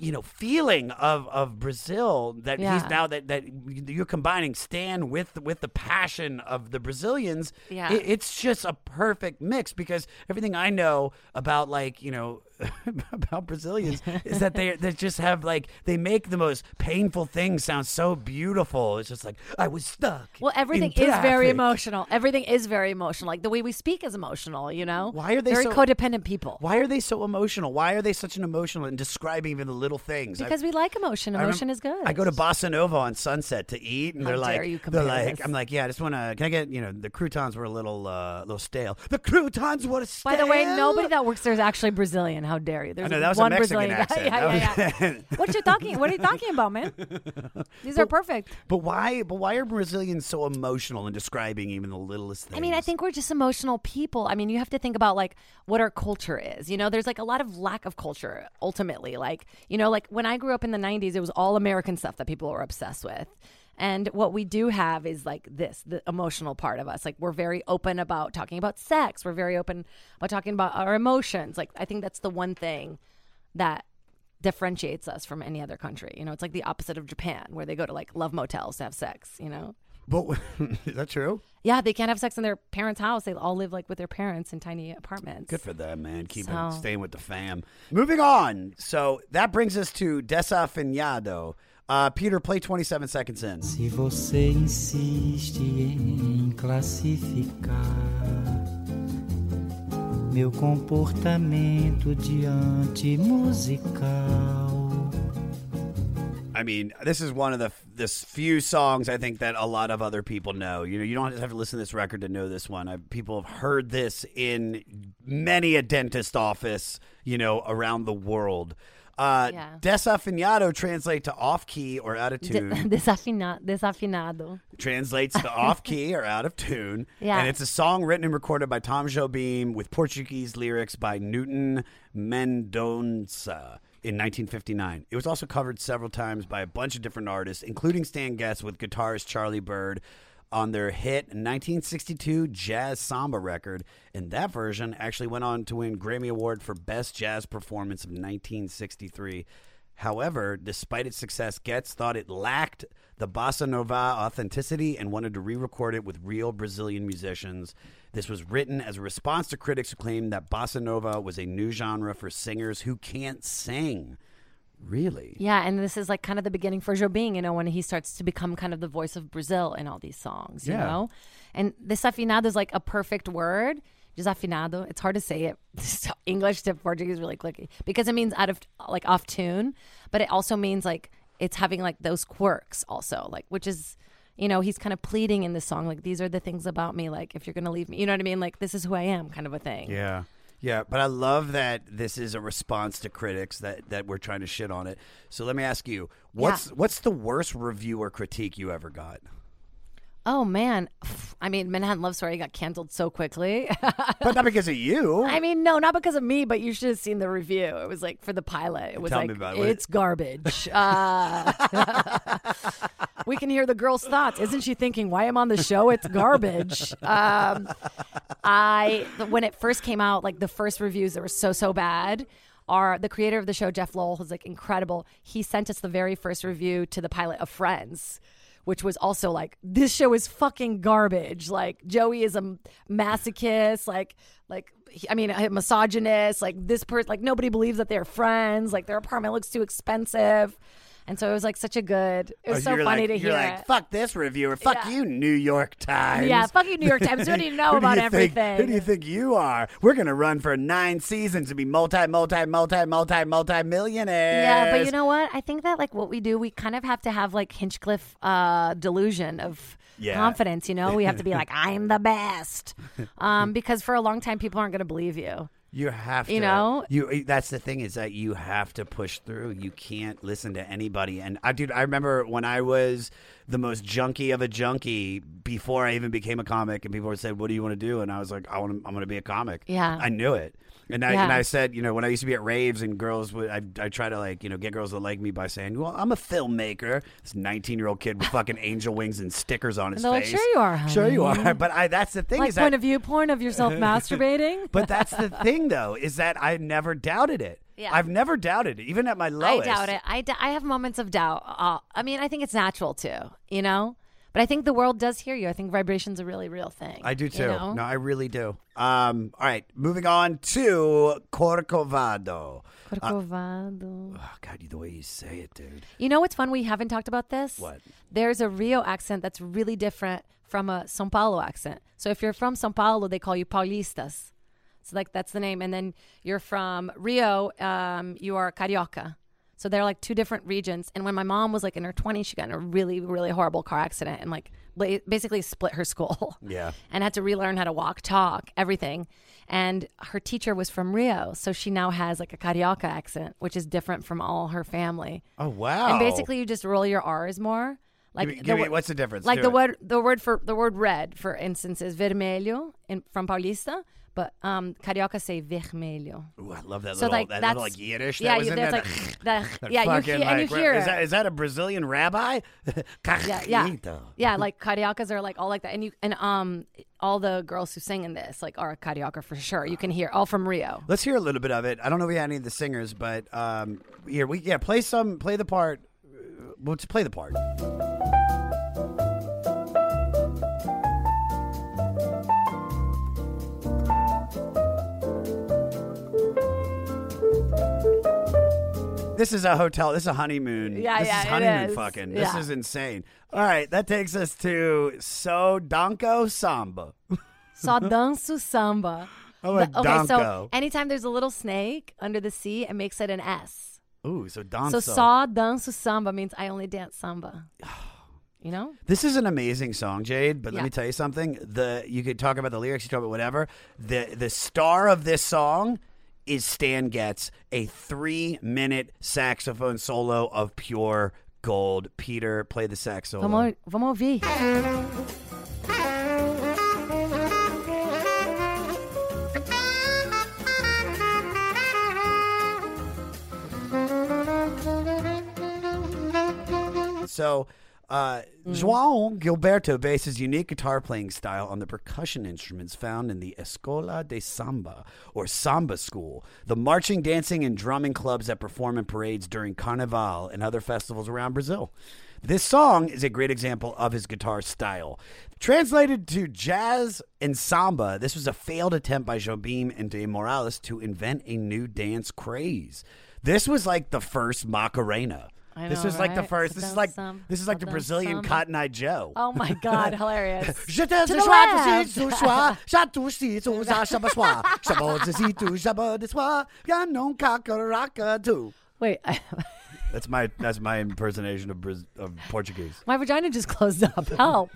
you know feeling of of Brazil that Yeah. he's now that that you're combining Stan with with the passion of the Brazilians Yeah. it- it's just a perfect mix because everything I know about like you know about Brazilians is that they they just have like they make the most painful things sound so beautiful it's just like I was stuck Well, everything in is very emotional. Everything is very emotional. Like the way we speak is emotional. You know, Why are they very so- codependent people? Why are they so emotional? Why are they such an emotional and describing even the little things? I- Because we like emotion. I Emotion is good. I go to Bossa Nova on Sunset to eat, and How they're like, they're like, this. I'm like, yeah, I just want to. Can I get, you know, the croutons were a little, uh, little stale. The croutons were stale. By the way, nobody that works there is actually Brazilian. How dare you? There's know, that was a one Mexican Brazilian accent. guy. Yeah, yeah, yeah. what you talking? What are you talking about, man? These are perfect. But why? But why are Brazilians so emotional in describing even the littlest things? I mean, I think we're just emotional people. I mean, you have to think about like what our culture is. You know, there's like a lot of lack of culture ultimately. Like, you know, like when I grew up in the 90s, it was all American stuff that people were obsessed with. And what we do have is like this, the emotional part of us. Like we're very open about talking about sex. We're very open about talking about our emotions. Like I think that's the one thing that differentiates us from any other country. You know, it's like the opposite of Japan where they go to like love motels to have sex, you know? But is that true? Yeah, they can't have sex in their parents' house. They all live like with their parents in tiny apartments. Good for them, man. Keeping So- staying with the fam. Moving on. So that brings us to Desafinado. Uh, Peter, play 27 seconds in. Se você insiste em classificar meu comportamento diante musical. I mean, this is one of the this few songs I think that a lot of other people know. You know, you don't have to listen to this record to know this one. I, people have heard this in many a dentist office, you know, around the world. Uh, Yeah. Desafinado translates to off key or out of De- tune. desafina- desafinado. translates to off key or out of tune. Yeah. And it's a song written and recorded by Tom Jobim with Portuguese lyrics by Newton Mendonça in 1959. It was also covered several times by a bunch of different artists, including Stan Getz with guitarist Charlie Byrd on their hit 1962 jazz samba record and that version actually went on to win Grammy Award for Best Jazz Performance of 1963 However, despite its success, Getz thought it lacked the bossa nova authenticity and wanted to re record it with real Brazilian musicians. This was written as a response to critics who claimed that bossa nova was a new genre for singers who can't sing. Really? Yeah, and this is like kind of the beginning for Jobim, you know, when he starts to become kind of the voice of Brazil in all these songs, you Yeah. know? And desafinado is like a perfect word. Desafinado. It's hard to say it. English to Portuguese really clicky because it means out of like off tune, but it also means like it's having like those quirks also, like which is you know, he's kind of pleading in this song like these are the things about me like if you're going to leave me, you know what I mean? Like this is who I am kind of a thing. Yeah. Yeah, but I love that this is a response to critics that, that we're trying to shit on it. So let me ask you, what's what's the worst review or critique you ever got? Oh man. I mean, Manhattan Love Story got canceled so quickly. But not because of you. I mean, no, not because of me, but you should have seen the review. It was like for the pilot. It was Tell me like about it. It's garbage. Uh, we can hear the girl's thoughts. Isn't she thinking, "Why am I on the show? It's garbage." Um, I when it first came out, like the first reviews that were so so bad. Are the creator of the show, Jeff Lowell, who's like incredible. He sent us the very first review to the pilot of Friends which was also like this show is fucking garbage. Like Joey is a masochist, like like I mean a misogynist. Like this person, like nobody believes that they're friends. Like their apartment looks too expensive. And so it was like such a good. It was Oh, so funny like, to you're hear. like, fuck this reviewer. Fuck Yeah. you, New York Times. Yeah, fuck you, New York Times. What do you know about you think- everything? who do you think you are? We're gonna run for nine seasons to be multi, multi, multi, multi, multi millionaires. Yeah, but you know what? I think that like what we do, we kind of have to have like Hinchcliffe uh, delusion of Yeah. confidence. You know, we have to be like, I'm the best, um, because for a long time people aren't going to believe you. You have to. You know? you. Eh, that's the thing is that you have to push through. You can't listen to anybody. And I, dude, I remember when I was the most junkie of a junkie before I even became a comic, and people said, "What do you want to do?" And I was like, "I want. I'm going to be a comic." Yeah. I knew it. And I, Yeah. and I said, you know, when I used to be at raves and girls would, I, I try to like, you know, get girls to like me by saying, well, I'm a filmmaker. This 19 year old kid with fucking angel wings and stickers on his they're like, face. "Sure you are, Sure you are. But I, that's the thing like is that point of view porn of yourself masturbating. but that's the thing, though, is that I never doubted it. Yeah. I've never doubted it, even at my lowest. I doubt it. I, d- I have moments of doubt. Uh, I mean, I think it's natural too, you know? But I think the world does hear you. I think vibration's a really real thing. I do you too. know? No, I really do. Um, all right, moving on to Corcovado. Corcovado. Oh, God, the way you say it, dude. You know what's fun? We haven't talked about this. What? There's a Rio accent that's really different from a São Paulo accent. So if you're from São Paulo, they call you Paulistas. So like that's the name. And then you're from Rio, um, you are Carioca. So they're like two different regions. And when my mom was like in her 20s, she got in a really, really horrible car accident and like basically split her skull. Yeah. and had to relearn how to walk, talk, everything. And her teacher was from Rio, so she now has like a carioca accent, which is different from all her family. Oh, wow. And basically, you just roll your R's more. Like Give me- the me- what's the difference? Like the it. word, the word for the word red, for instance, is vermelho in, from Paulista, but um, carioca say vermelho. Ooh, I love that So, little, like, that little that's- like Yiddish. yeah, that was you- in there. like- That- that- yeah, you hear- and you hear is that, is that a Brazilian rabbi? Yeah, yeah, yeah. Like cariocas are like all like that, and you and um all the girls who sing in this like are carioca for sure. You can hear all from Rio. Let's hear a little bit of it. I don't know if we had any of the singers, but um, here we yeah play some play the part. Uh, Well, to play the part. This is a hotel. This is a honeymoon. Yeah, this yeah, is honeymoon is. fucking. This Yeah. is insane. All right, that takes us to So Donko Samba. Só danço samba. Oh, The- okay, so anytime there's a little snake under the sea, it makes it an S. Ooh, so Donko. So só danço samba means I only dance samba. You know? This is an amazing song, Jade. But let me tell you something. The you could talk about the lyrics, you talk about whatever. The the star of this song is Stan Getz, a three minute saxophone solo of pure gold. Peter, play the sax solo. Vamos, vamos ouvir. So, uh, João Gilberto based his unique guitar playing style on the percussion instruments found in the Escola de Samba, or Samba School, the marching, dancing, and drumming clubs that perform in parades during Carnival and other festivals around Brazil. This song is a great example of his guitar style. Translated to jazz and samba, this was a failed attempt by Jobim and De Moraes to invent a new dance craze. This was like the first Macarena. I this know, was like the right? first. This is like some- this is like the Brazilian samba. Cotton Eye Joe. Oh my God, hilarious. Je To the left. tu sais, ce soir, j'attends si tu as chaque soir, chaque si tu chaque de soir, y'a non cacaraka too. Wait, I, That's my that's my impersonation of Braz- of Portuguese. my vagina just closed up. Help.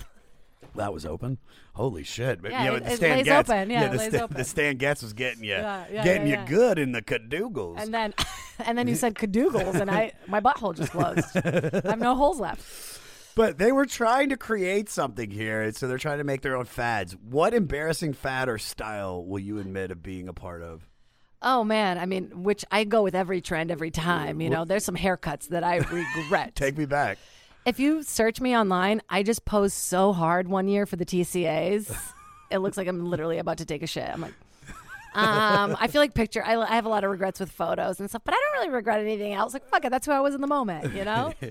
That was open. Holy shit! Yeah, but it- the it Stan lays Getz, open. Yeah, it the, open. the Stan Getz was getting you, Yeah, yeah, getting yeah, you good in the cadoogles. And then, and then you said cadoogles, and I my butthole just closed. I have no holes left. But they were trying to create something here, so they're trying to make their own fads. What embarrassing fad or style will you admit of being a part of? Oh man, I mean, which I go with every trend every time. You know, there's some haircuts that I regret. Take me back. If you search me online, I just posed so hard one year for the TCAs. it looks like I'm literally about to take a shit. I'm like, um, I feel like picture. I, I have a lot of regrets with photos and stuff, but I don't really regret anything else. Like, fuck it, that's who I was in the moment. You know.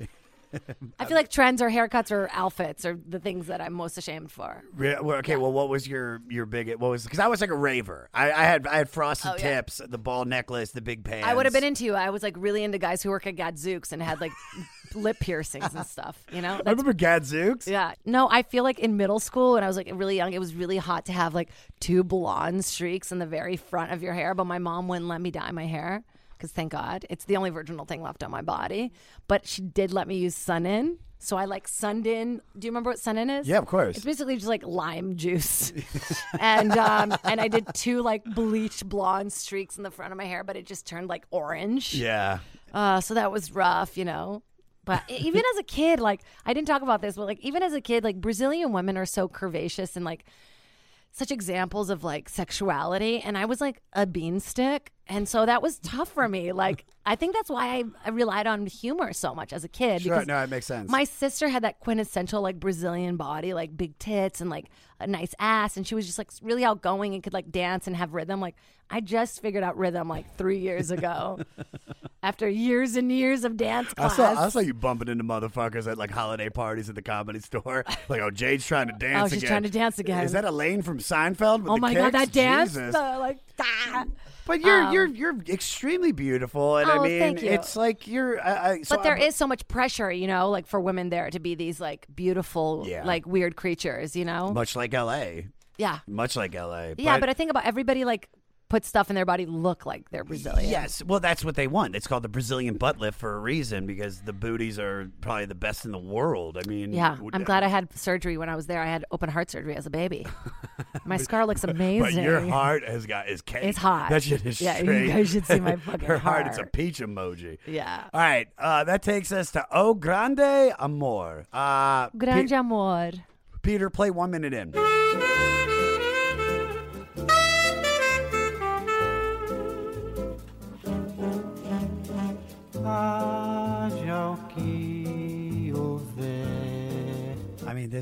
I feel like trends or haircuts or outfits are the things that I'm most ashamed for. Re- well, okay, well, what was your your big? What was because I was like a raver. I, I had I had frosted Oh, yeah. tips, the ball necklace, the big pants. I would have been into you. I was like really into guys who work at Gadzooks and had like lip piercings and stuff. You know, I That's- remember Gadzooks. yeah. No, I feel like in middle school when I was like really young, it was really hot to have like two blonde streaks in the very front of your hair, but my mom wouldn't let me dye my hair because thank God it's the only virginal thing left on my body. But she did let me use sun in. So I like sunned in. Do you remember what sun in is? Yeah, of course. It's basically just like lime juice, and um, and I did two like bleached blonde streaks in the front of my hair, but it just turned like orange. Yeah. Uh, so that was rough, you know. Even as a kid, like I didn't talk about this, but like even as a kid, like Brazilian women are so curvaceous and like such examples of like sexuality, and I was like a beanstick, and so that was tough for me. Like I think that's why I, I relied on humor so much as a kid. Sure, because no, it makes sense. My sister had that quintessential like Brazilian body, like big tits and like a nice ass, and she was just like really outgoing and could like dance and have rhythm. Like I just figured out rhythm like three years ago, after years and years of dance I class. saw, I saw you bumping into motherfuckers at like holiday parties at the comedy store. Like, oh, Jade's trying to dance Oh, she's again. trying to dance again. Is that Elaine from Seinfeld? With oh my god, that dance! The, like ah. But you're Um, you're you're extremely beautiful, and I Oh, mean, thank you. it's like you're. I, I, so but there I'm- is so much pressure, you know, like for women there to be these like beautiful, Yeah. like weird creatures, you know. much like L.A. yeah, Much like L.A. yeah. But I think about everybody like put stuff in their body look like they're Brazilian. Yes, well, that's what they want. It's called the Brazilian butt lift for a reason because the booties are probably the best in the world. I mean, Yeah, I'm glad I had surgery when I was there. I had open heart surgery as a baby. My scar looks amazing. But your heart has got is cake. It's hot. That shit is Yeah, you guys should see my fucking Her heart. It's a peach emoji. Yeah. All right, uh, that takes us to O Grande Amor. Uh, Grande Pe- amor. Peter, play one minute in.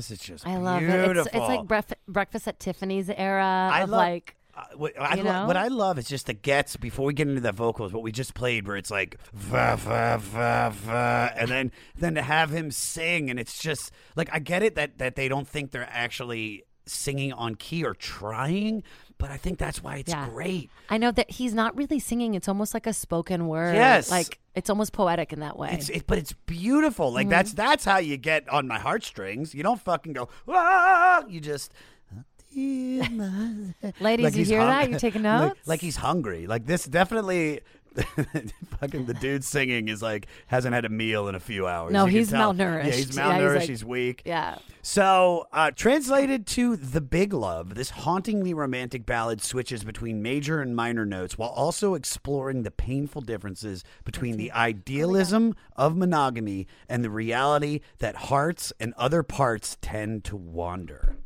This is just I love beautiful. it. It's, it's like bref- breakfast at Tiffany's era I of love- like Uh, what, I You lo- know? what I love is just the gets before we get into the vocals. What we just played, where it's like va va va va, and then then to have him sing, and it's just like I get it that that they don't think they're actually singing on key or trying, but I think that's why it's Yeah. great. I know that he's not really singing. It's almost like a spoken word. Yes. like it's almost poetic in that way. It's it, but it's beautiful. Like Mhm. that's that's how you get on my heartstrings. You don't fucking go ah. You just. Ladies, Like you hear hung- that? You taking like- notes? Like, he's hungry. Like this definitely. fucking the dude singing is like hasn't had a meal in a few hours. No, You he's malnourished. Yeah, he's malnourished. he's he's, like- weak. yeah. So, uh, translated to The Big Love, this hauntingly romantic ballad switches between major and minor notes while also exploring the painful differences between the idealism of monogamy and the reality that hearts and other parts tend to wander.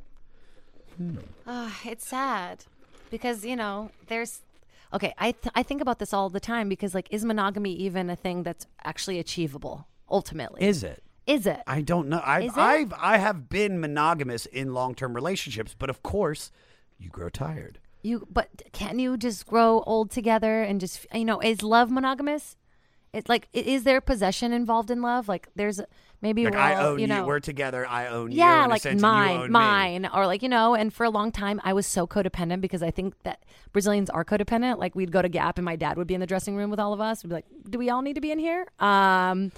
Ah, it's sad because you know there's okay. I th- I think about this all the time because like, is monogamy even a thing that's actually achievable ultimately? Is it? Is it? I don't know. I've, it? I've I have been monogamous in long term relationships, but of course, you grow tired. You but can you just grow old together and just you know is love monogamous? It's like is there possession involved in love? Like there's maybe Like we're I own you know We're together. I own you. yeah like sense, you mine me. mine or like you know and for a long time i was so codependent because i think that brazilians are codependent like we'd go to gap and my dad would be in the dressing room with all of us we'd be like do we all need to be in here um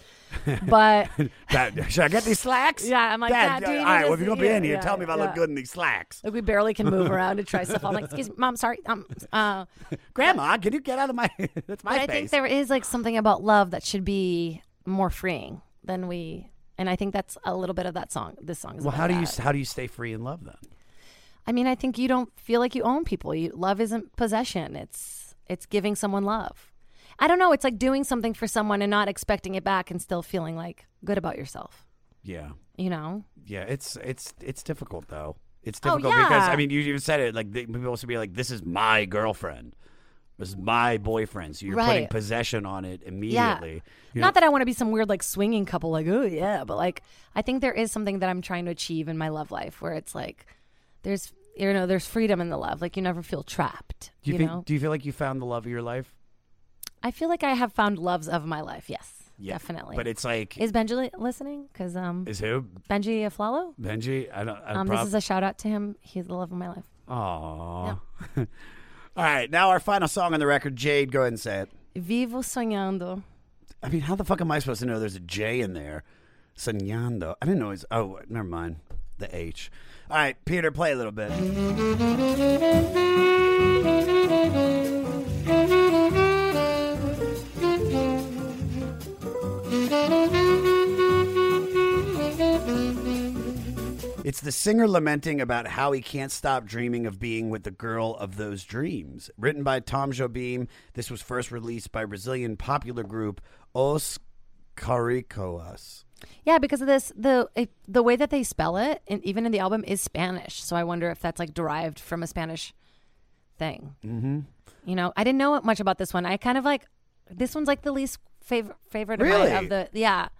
but Dad, should I get these slacks? Yeah, I'm like, Dad, you need right, well, if you're gonna be yeah, in here, yeah, tell me if I look good in these slacks. like we barely can move around to try stuff i'm like excuse me mom sorry um uh Grandma, can you get out of my? That's my but i think there is like something about love that should be more freeing than we and i think that's a little bit of that song this song is well, how do you how do you stay free in love then? I mean, I think you don't feel like you own people. You, love isn't possession. It's it's giving someone love. I don't know. It's like doing something for someone and not expecting it back and still feeling like good about yourself. Yeah, You know? yeah. It's it's it's difficult though. It's Oh, difficult because. I mean, you even said it like people also be like, "This is my girlfriend." This is my boyfriend. So you're putting possession on it Yeah. immediately. Not know- that I want to be some weird like swinging couple, like oh yeah, but like I think there is something that I'm trying to achieve in my love life where it's like there's you know there's freedom in the love. Like you never feel trapped. Do you, you think, know? Do you feel like you found the love of your life? I feel like I have found loves of my life. Yes, Yeah, definitely. but it's like- is Benji li- listening? Because um, Is who Benji Aflalo? Benji? I don't. I Um, prob- this is a shout out to him. He's the love of my life. Aw. All right, now our final song on the record. Jade, go ahead and say it. Vivo sonhando. I mean, how the fuck am I supposed to know there's a J in there? Soñando. I didn't know it's. Oh, never mind. The H. All right, Peter, play a little bit. It's the singer lamenting about how he can't stop dreaming of being with the girl of those dreams. Written by Tom Jobim, this was first released by Brazilian popular group Os Cariocas. Yeah, because of this, the the way that they spell it, and even in the album, is Spanish. So I wonder if that's like derived from a Spanish thing. Mm-hmm. You know, I didn't know much about this one. I kind of like this one's like the least favorite favorite of, my, of the yeah.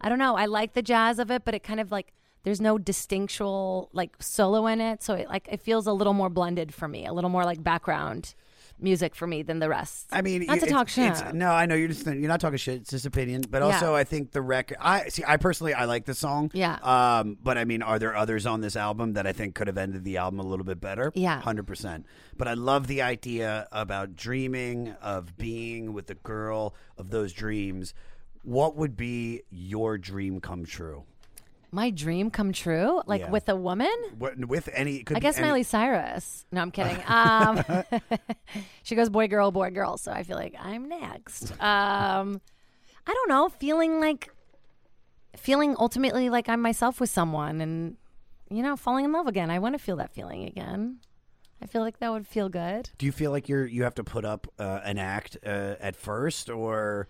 I don't know. I like the jazz of it, but it kind of like there's no distinctual like solo in it, so it like it feels a little more blended for me, a little more like background music for me than the rest. I mean, not to talk shit. no, I know you're just you're not talking shit. It's just opinion, but Yeah. also I think the record. I see. I personally I like the song. Yeah. Um, but I mean, are there others on this album that I think could have ended the album a little bit better? Yeah. hundred percent. But I love the idea about dreaming of being with the girl of those dreams. What would be your dream come true? My dream come true, like Yeah. with a woman. What with any? Could I be guess any- Miley Cyrus. No, I'm kidding. Um, she goes boy, girl, boy, girl. So I feel like I'm next. Um, I don't know. Feeling like, feeling ultimately like I'm myself with someone, and you know, falling in love again. I want to feel that feeling again. I feel like that would feel good. Do you feel like you're you have to put up uh, an act uh, at first, or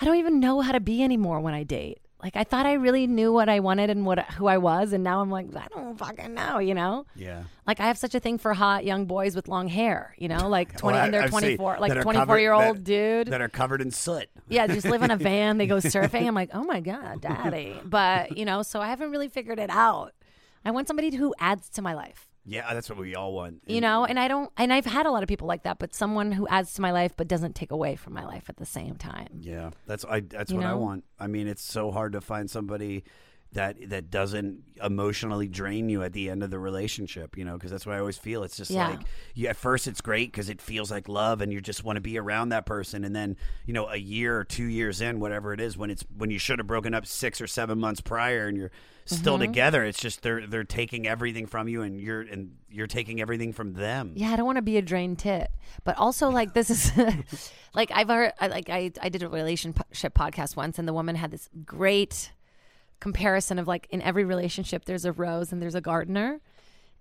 I don't even know how to be anymore when I date. Like I thought I really knew what I wanted and what who I was, and now I'm like I don't fucking know. You know. yeah? Like I have such a thing for hot young boys with long hair, you know, like twenty I- and they're twenty four, like twenty four year old that- dude. that are covered in soot. yeah, just live in a van. They go surfing. I'm like, oh my god, daddy. But you know, so I haven't really figured it out. I want somebody who adds to my life, Yeah, uh, that's what we all want. you know. And I don't. And I've had a lot of people like that, but someone who adds to my life but doesn't take away from my life at the same time. Yeah, that's I. That's You what I know? want. I mean, it's so hard to find somebody that that doesn't emotionally drain you at the end of the relationship. You know, because that's what I always feel. It's just Yeah. like you, at first it's great because it feels like love, and you just want to be around that person. And then you know, a year or two years in, whatever it is, when it's when you should have broken up six or seven months prior, and you're still Mhm. together, it's just they're they're taking everything from you, and you're and you're taking everything from them. Yeah, I don't want to be a drained tit, but also like this is like I've I, like I I did a relationship podcast once, and the woman had this great comparison of like in every relationship there's a rose and there's a gardener,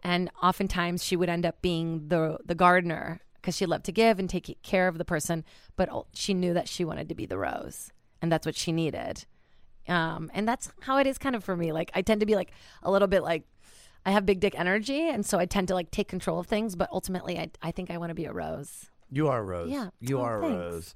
and oftentimes she would end up being the the gardener because she loved to give and take care of the person, but she knew that she wanted to be the rose, and that's what she needed. Um, and that's how it is kind of for me. Like I tend to be like a little bit like I have big dick energy, and so I tend to like take control of things. But ultimately, I I think I want to be a rose. You are a rose. Yeah. you Oh, are a rose.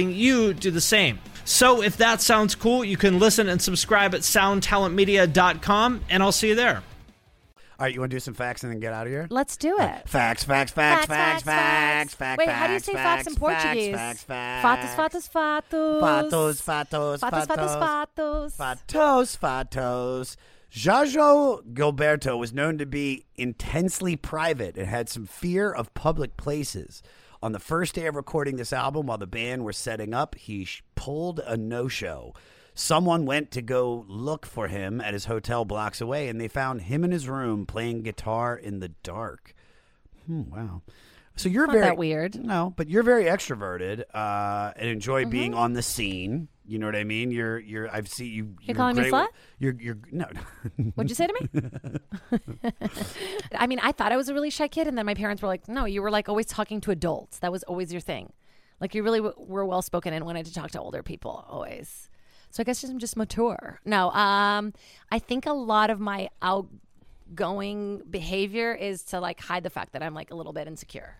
you do the same. So if that sounds cool, you can listen and subscribe at soundtalentmedia.com, and I'll see you there. All right, you want to do some facts and then get out of here? Let's do it. Facts, facts, facts, facts, facts, facts. Wait, how do you say facts in Portuguese? Facts, facts, Fatos, fatos, fatos. Fatos, fatos, Fatos, fatos, fatos. Fatos, fatos. João Gilberto was known to be intensely private and had some fear of public places. On the first day of recording this album, while the band were setting up, he sh- pulled a no show. Someone went to go look for him at his hotel blocks away, and they found him in his room playing guitar in the dark. Hmm, wow. So you're Not very that weird. No, but you're very extroverted uh, and enjoy being Mm-hmm. on the scene. You know what I mean? You're you're. I've seen you. You're, calling me slut? with- You're you're no. What'd you say to me? I mean, I thought I was a really shy kid, and then my parents were like, "No, you were like always talking to adults. That was always your thing. Like you really w- were well spoken and wanted to talk to older people always." So I guess I'm just mature. No, um, I think a lot of my outgoing behavior is to like hide the fact that I'm like a little bit insecure.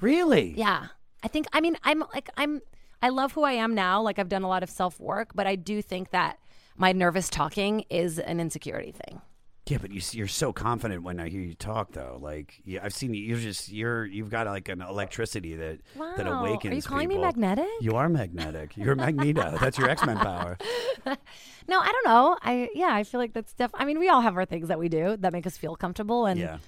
Really? Yeah. I think I mean I'm like I'm I love who I am now. Like I've done a lot of self work, but I do think that my nervous talking is an insecurity thing. Yeah, but you, you're so confident when I hear you talk, though. Like, yeah, I've seen you. You're just you're you've got like an electricity that that awakens. Are you calling me magnetic? You are magnetic. You're Magneto. That's your X Men power. No, I don't know. I yeah, I feel like that's def. I mean, we all have our things that we do that make us feel comfortable, and Yeah.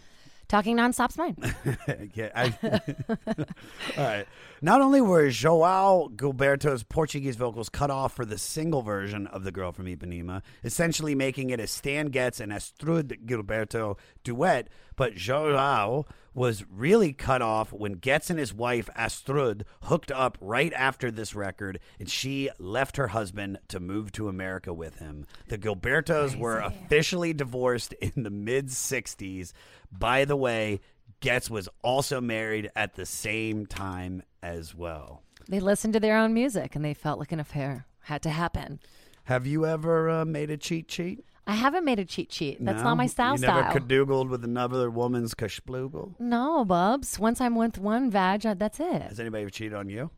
Talking nonstop's mine. yeah. I, all right. Not only were João Gilberto's Portuguese vocals cut off for the single version of "The Girl from Ipanema," essentially making it a Stan Getz and Astrud Gilberto duet, but João was really cut off when Getz and his wife Astrud hooked up right after this record, and she left her husband to move to America with him. The Gilbertos were officially divorced in the mid '60s. By the way, Getz was also married at the same time as well. they listened to their own music, and they felt like an affair had to happen. Have you ever uh, made a cheat sheet? I haven't made a cheat sheet. That's No? not my style. You never style. cadoogled with another woman's kashploogle? No, Bubs. Once I'm with one vag, that's it. Has anybody ever cheated on you?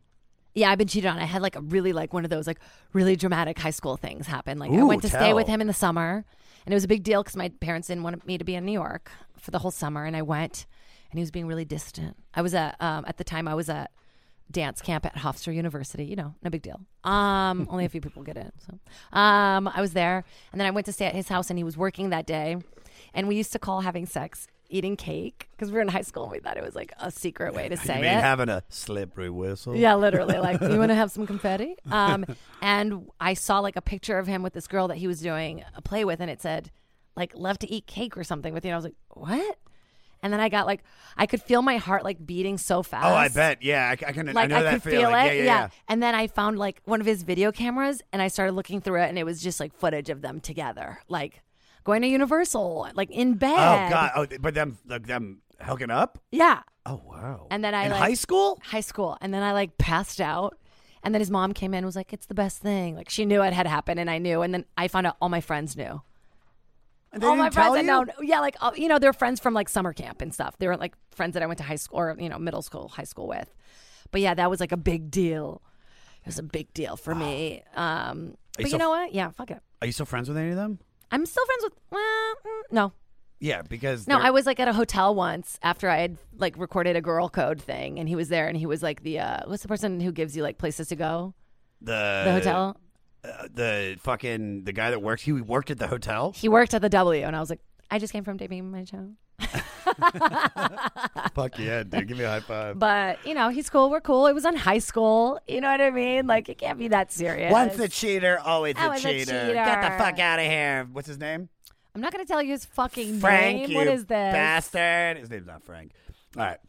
Yeah, I've been cheated on. I had like a really like one of those like really dramatic high school things happen. Like I Ooh, went to stay tell. with him in the summer, and it was a big deal because my parents didn't want me to be in New York for the whole summer, and I went, and he was being really distant. I was at um, at the time I was at dance camp at Hofstra University. You know, no big deal. Um, only a few people get in. So, um, I was there, and then I went to stay at his house, and he was working that day, and we used to call having sex eating cake because we were in high school and we thought it was like a secret way to say you mean it. having a slippery whistle? Yeah, literally. Like, you want to have some confetti? Um, and I saw like a picture of him with this girl that he was doing a play with, and it said, like, love to eat cake or something with you. And I was like, what? And then I got like, I could feel my heart like beating so fast. Oh, I bet. Yeah, I, I can. I Like know I, that could feeling. feel it, Yeah, yeah, yeah. And then I found like one of his video cameras, and I started looking through it, and it was just like footage of them together, like going to Universal, like in oh, bed. Oh God! Oh, but them, like, them hooking up. Yeah. Oh wow! And then I in like high school. High school. And then I like passed out. And then his mom came in and was like, It's the best thing. Like she knew it had happened and I knew. And then I found out all my friends knew. And all my friends you? that know yeah, like uh, you know, they're friends from like summer camp and stuff. They were like friends that I went to high school or, you know, middle school, high school with. But yeah, that was like a big deal. It was a big deal for me. Um but so you know what? Yeah, fuck it. Are you still friends with any of them? I'm still friends with well, mm, no. Yeah, because No, I was like at a hotel once after I had like recorded a girl code thing, and he was there, and he was like the uh, what's the person who gives you like places to go? the The hotel. Uh, the fucking the guy that worked. He worked at the hotel. He worked at the W, and I was like, I just came from taping my show. Fuck yeah, dude! Give me a high five. But you know, he's cool. We're cool. It was on high school. You know what I mean? Like it can't be that serious. Once a cheater, always, Always a a, cheater. cheater. Get the fuck out of here. What's his name? I'm not gonna tell you his fucking Frank. name. You What is this? bastard? His name's not Frank. All right.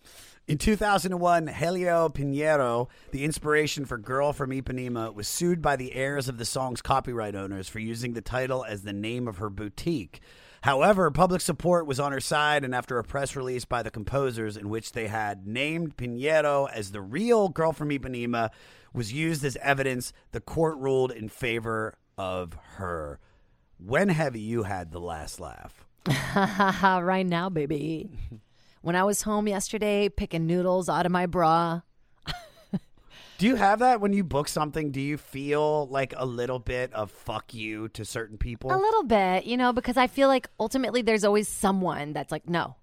In 2001, Helô Pinheiro, the inspiration for Girl from Ipanema, was sued by the heirs of the song's copyright owners for using the title as the name of her boutique. However, public support was on her side, and after a press release by the composers in which they had named Pinheiro as the real Girl from Ipanema was used as evidence, the court ruled in favor of her. When have you had the last laugh? right now, baby. when I was home yesterday, picking noodles out of my bra. Do you have that when you book something? Do you feel like a little bit of fuck you to certain people? A little bit, you know, because I feel like ultimately there's always someone that's like, no,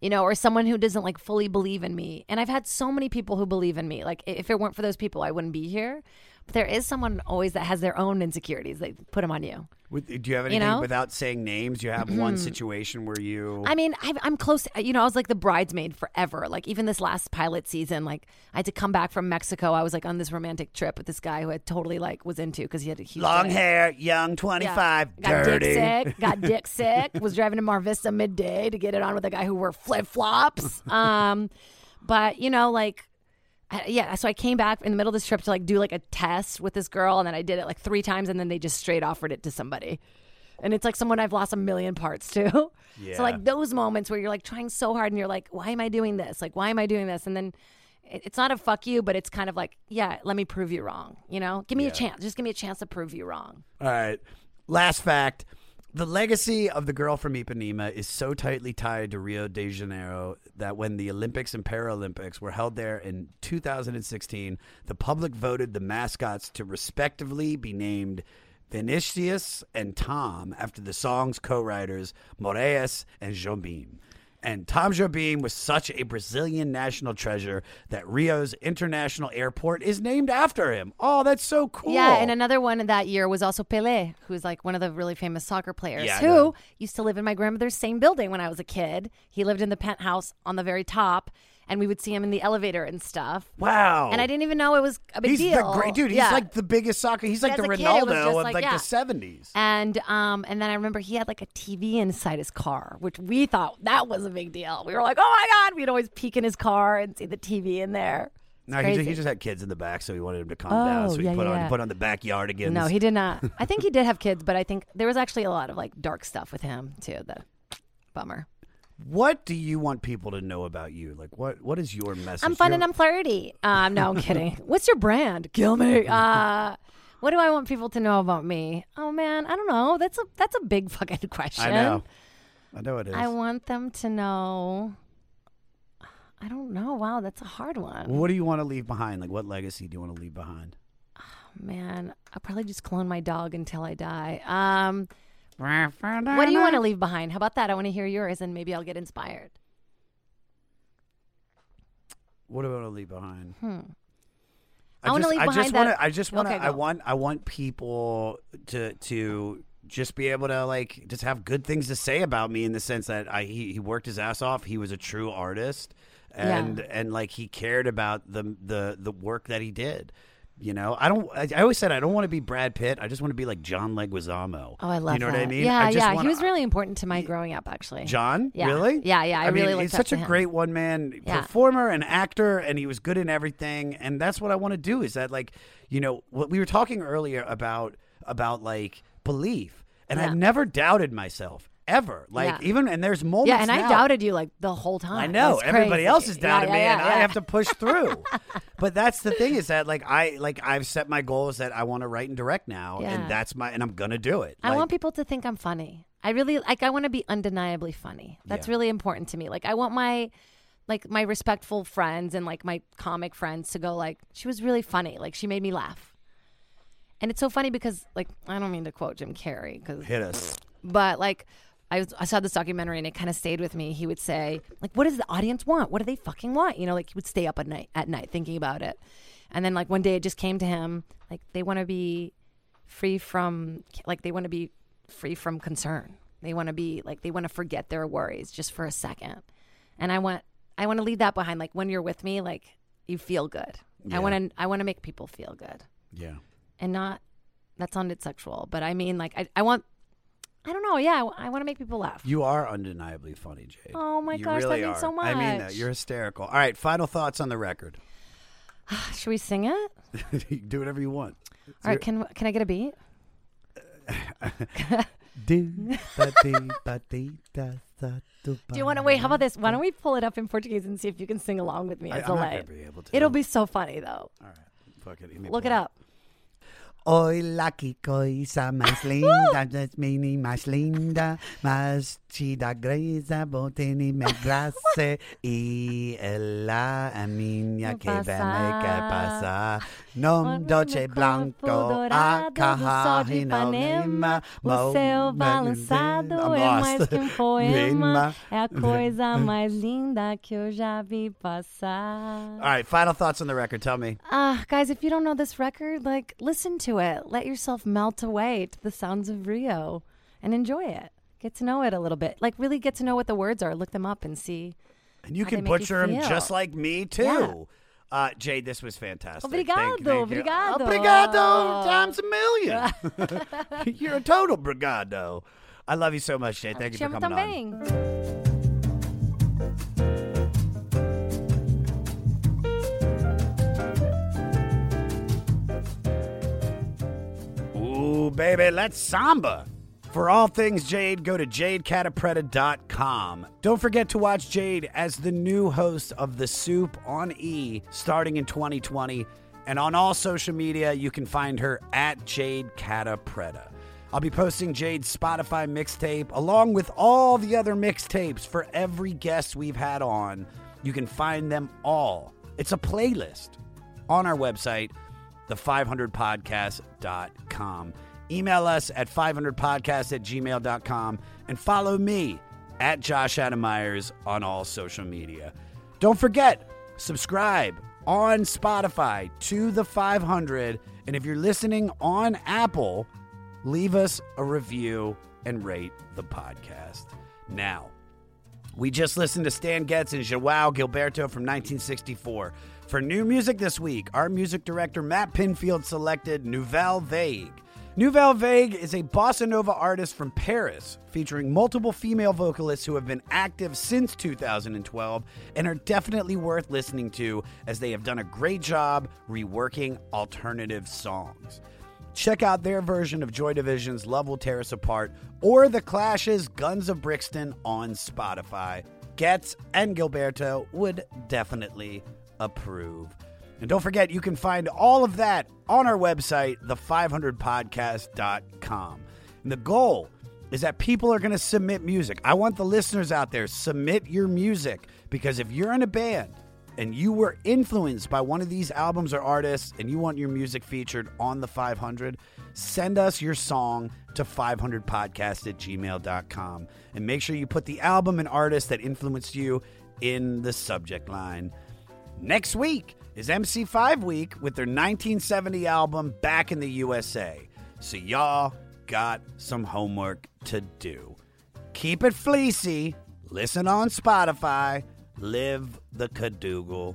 you know, or someone who doesn't like fully believe in me. And I've had so many people who believe in me. Like, if it weren't for those people, I wouldn't be here. But there is someone always that has their own insecurities. They put them on you. With- Do you have You anything know? without saying names? You have one Mhm. situation where you. I mean, I've, I'm close. You know, I was like the bridesmaid forever. Like even this last pilot season, like I had to come back from Mexico. I was like on this romantic trip with this guy who I totally like was into because he had a huge long dick. hair, young, twenty-five, Yeah. Got dirty. dick sick. Got dick sick. Was driving to Mar Vista midday to get it on with a guy who wore flip flops. Um, but you know, like, I, yeah. So I came back in the middle of this trip to like do like a test with this girl, and then I did it like three times, and then they just straight offered it to somebody. And it's like someone I've lost a million parts to. Yeah. So like those moments where you're like trying so hard, and you're like, why am I doing this? Like, why am I doing this? And then. it- It's not a fuck you, but it's kind of like, yeah, let me prove you wrong. You know, give me Yeah. a chance. Just give me a chance to prove you wrong. All right. Last fact. The legacy of the girl from Ipanema is so tightly tied to Rio de Janeiro that when the Olympics and Paralympics were held there in 2016, the public voted the mascots to respectively be named Vinicius and Tom after the song's co-writers Moraes and Jobim. And Tom Jobim was such a Brazilian national treasure that Rio's international airport is named after him. Oh, that's so cool. Yeah, and another one that year was also Pele, who's like one of the really famous soccer players Yeah, who used to live in my grandmother's same building when I was a kid. He lived in the penthouse on the very top, and we would see him in the elevator and stuff. Wow. And I didn't even know it was a big deal. he's deal. the great dude. He's Yeah. like the biggest soccer. He's like As the a kid, it was Ronaldo of like- like yeah. the seventies. And um and then I remember he had like a TV inside his car, which we thought that was a big deal. We were like, oh my god, we'd always peek in his car and see the TV in there. It's No, he just, crazy. he just had kids in the back, so he wanted him to calm Oh, down. So he yeah, put on yeah. put on the backyard again. No, he did not. I think he did have kids, but I think there was actually a lot of like dark stuff with him too. The bummer. What do you want people to know about you? Like, what what is your message? I'm fun Your- and I'm flirty. Um, no, I'm kidding. What's your brand? Kill me. Uh, what do I want people to know about me? Oh man, I don't know. That's a that's a big fucking question. I know. I know it is. I want them to know. I don't know. Wow, that's a hard one. what do you want to leave behind? Like, what legacy do you want to leave behind? Oh man, I'll probably just clone my dog until I die. Um, what do you want to leave behind? How about that? I want to hear yours, and maybe I'll get inspired. What do I want to leave behind? Hmm. I wanna just- leave I just behind wanna, I just want to. Okay, I go. want. I want people to to just be able to like just have good things to say about me in the sense that I he, he worked his ass off. He was a true artist, and and like he cared about the the the work that he did. You know, I don't. I, I always said I don't want to be Brad Pitt. I just want to be like John Leguizamo. Oh, I love You know that. what I mean? Yeah, I just yeah. wanna- he was really important to my growing up, actually. John, Yeah. really? Yeah, yeah. I, mean, really he's looked up such a him. great one man Yeah. performer and actor, and he was good in everything. And that's what I want to do. Is that like, you know, what we were talking earlier about about like belief, and Yeah. I've never doubted myself ever. Like Yeah. even and there's moments. Yeah, and I doubted you like the whole time. I know everybody else has doubted yeah, me, yeah, and I have to push through. but that's the thing is that like I like I've set my goals that I want to write and direct now, and that's my and I'm gonna do it. I Like, want people to think I'm funny. I really like. I want to be undeniably funny. That's really important to me. Like, I want my like my respectful friends and like my comic friends to go like, she was really funny. Like, she made me laugh. And it's so funny because like I don't mean to quote Jim Carrey because hit us. but like I, was, I saw this documentary and it kind of stayed with me. He would say like, "What does the audience want? What do they fucking want?" You know, like he would stay up at night at night thinking about it. And then like one day it just came to him like they want to be free from like they want to be free from concern. They want to be like they want to forget their worries just for a second. And I want I want to leave that behind. Like when you're with me, like you feel good. Yeah. I want to I want to make people feel good Yeah. and not that sounded sexual, but I mean like I I want I don't know. Yeah, I, want to make people laugh. You are undeniably funny, Jade. Oh my You gosh, that really means are. so much. I mean that. You're hysterical. All right, final thoughts on the record. Should we sing it? Do whatever you want. All right, can can I get a beat? Do Do you want to wait? How about this? Why don't we pull it up in Portuguese and see if you can sing along with me I- as I'm a not gonna be able to. It'll be so funny though. All right, fuck it. Look it up. Oi, la que coisa mais linda, das mini mais linda, mas te dá graça, botene me graça, e ela a minha que vai me quer passar. Nome Dolce Blanco, a carra de Ipanema, O céu balançado é mais que um poema. É a coisa mais linda que eu já vi passar. All right, final thoughts on the record. Tell me. Ah, guys, if you don't know this record, like listen to it. Let yourself melt away to the sounds of Rio and enjoy it. Get to know it a little bit. Like really get to know what the words are. Look them up and see. And you can butcher them just like me too. Yeah. Uh, Jade, this was fantastic. Obrigado, Thank thank you. obrigado. Obrigado times a million. You're a total brigado. I love you so much, Jade. Thank you for coming on. Baby, let's samba. For all things Jade, go to jadecattapreta.com. Don't forget to watch Jade as the new host of The Soup on E starting in 2020. And on all social media, you can find her at Jade Catta-Preta. I'll be posting Jade's Spotify mixtape along with all the other mixtapes for every guest we've had on. You can find them all. It's a playlist on our website, the500podcast.com. Email us at 500podcast at gmail.com and follow me at Josh Adam Meyers on all social media. Don't forget, subscribe on Spotify to the 500. And if you're listening on Apple, leave us a review and rate the podcast. Now, we just listened to Stan Getz and João Gilberto from 1964. For new music this week, our music director Matt Pinfield selected Nouvelle Vague. Nouvelle Vague is a bossa nova artist from Paris, featuring multiple female vocalists who have been active since 2012 and are definitely worth listening to as they have done a great job reworking alternative songs. Check out their version of Joy Division's Love Will Tear Us Apart or The Clash's Guns of Brixton on Spotify. Getz and Gilberto would definitely approve. And don't forget, you can find all of that on our website, the500podcast.com. And the goal is that people are going to submit music. I want the listeners out there, submit your music because if you're in a band and you were influenced by one of these albums or artists and you want your music featured on the 500, send us your song to 500podcast at gmail.com. And make sure you put the album and artist that influenced you in the subject line. Next week is MC5 Week with their 1970 album Back in the USA. So y'all got some homework to do. Keep it fleecy, listen on Spotify, live the Cadougal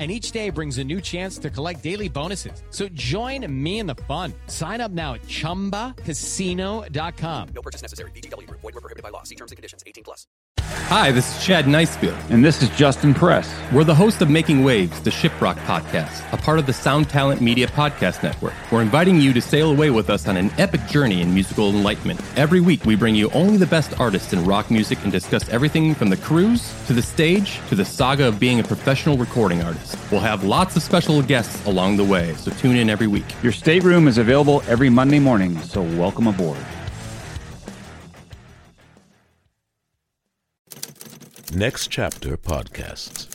And each day brings a new chance to collect daily bonuses. So join me in the fun. Sign up now at chumbacasino.com. No purchase necessary. VGW Group. Void were prohibited by law. See terms and conditions. 18 plus. Hi, this is Chad Nicefield. And this is Justin Press. We're the host of Making Waves, the ShipRocked podcast, a part of the Sound Talent Media Podcast Network. We're inviting you to sail away with us on an epic journey in musical enlightenment. Every week, we bring you only the best artists in rock music and discuss everything from the cruise to the stage to the saga of being a professional recording artist. We'll have lots of special guests along the way, so tune in every week. Your stateroom is available every Monday morning, so welcome aboard. Next Chapter Podcasts.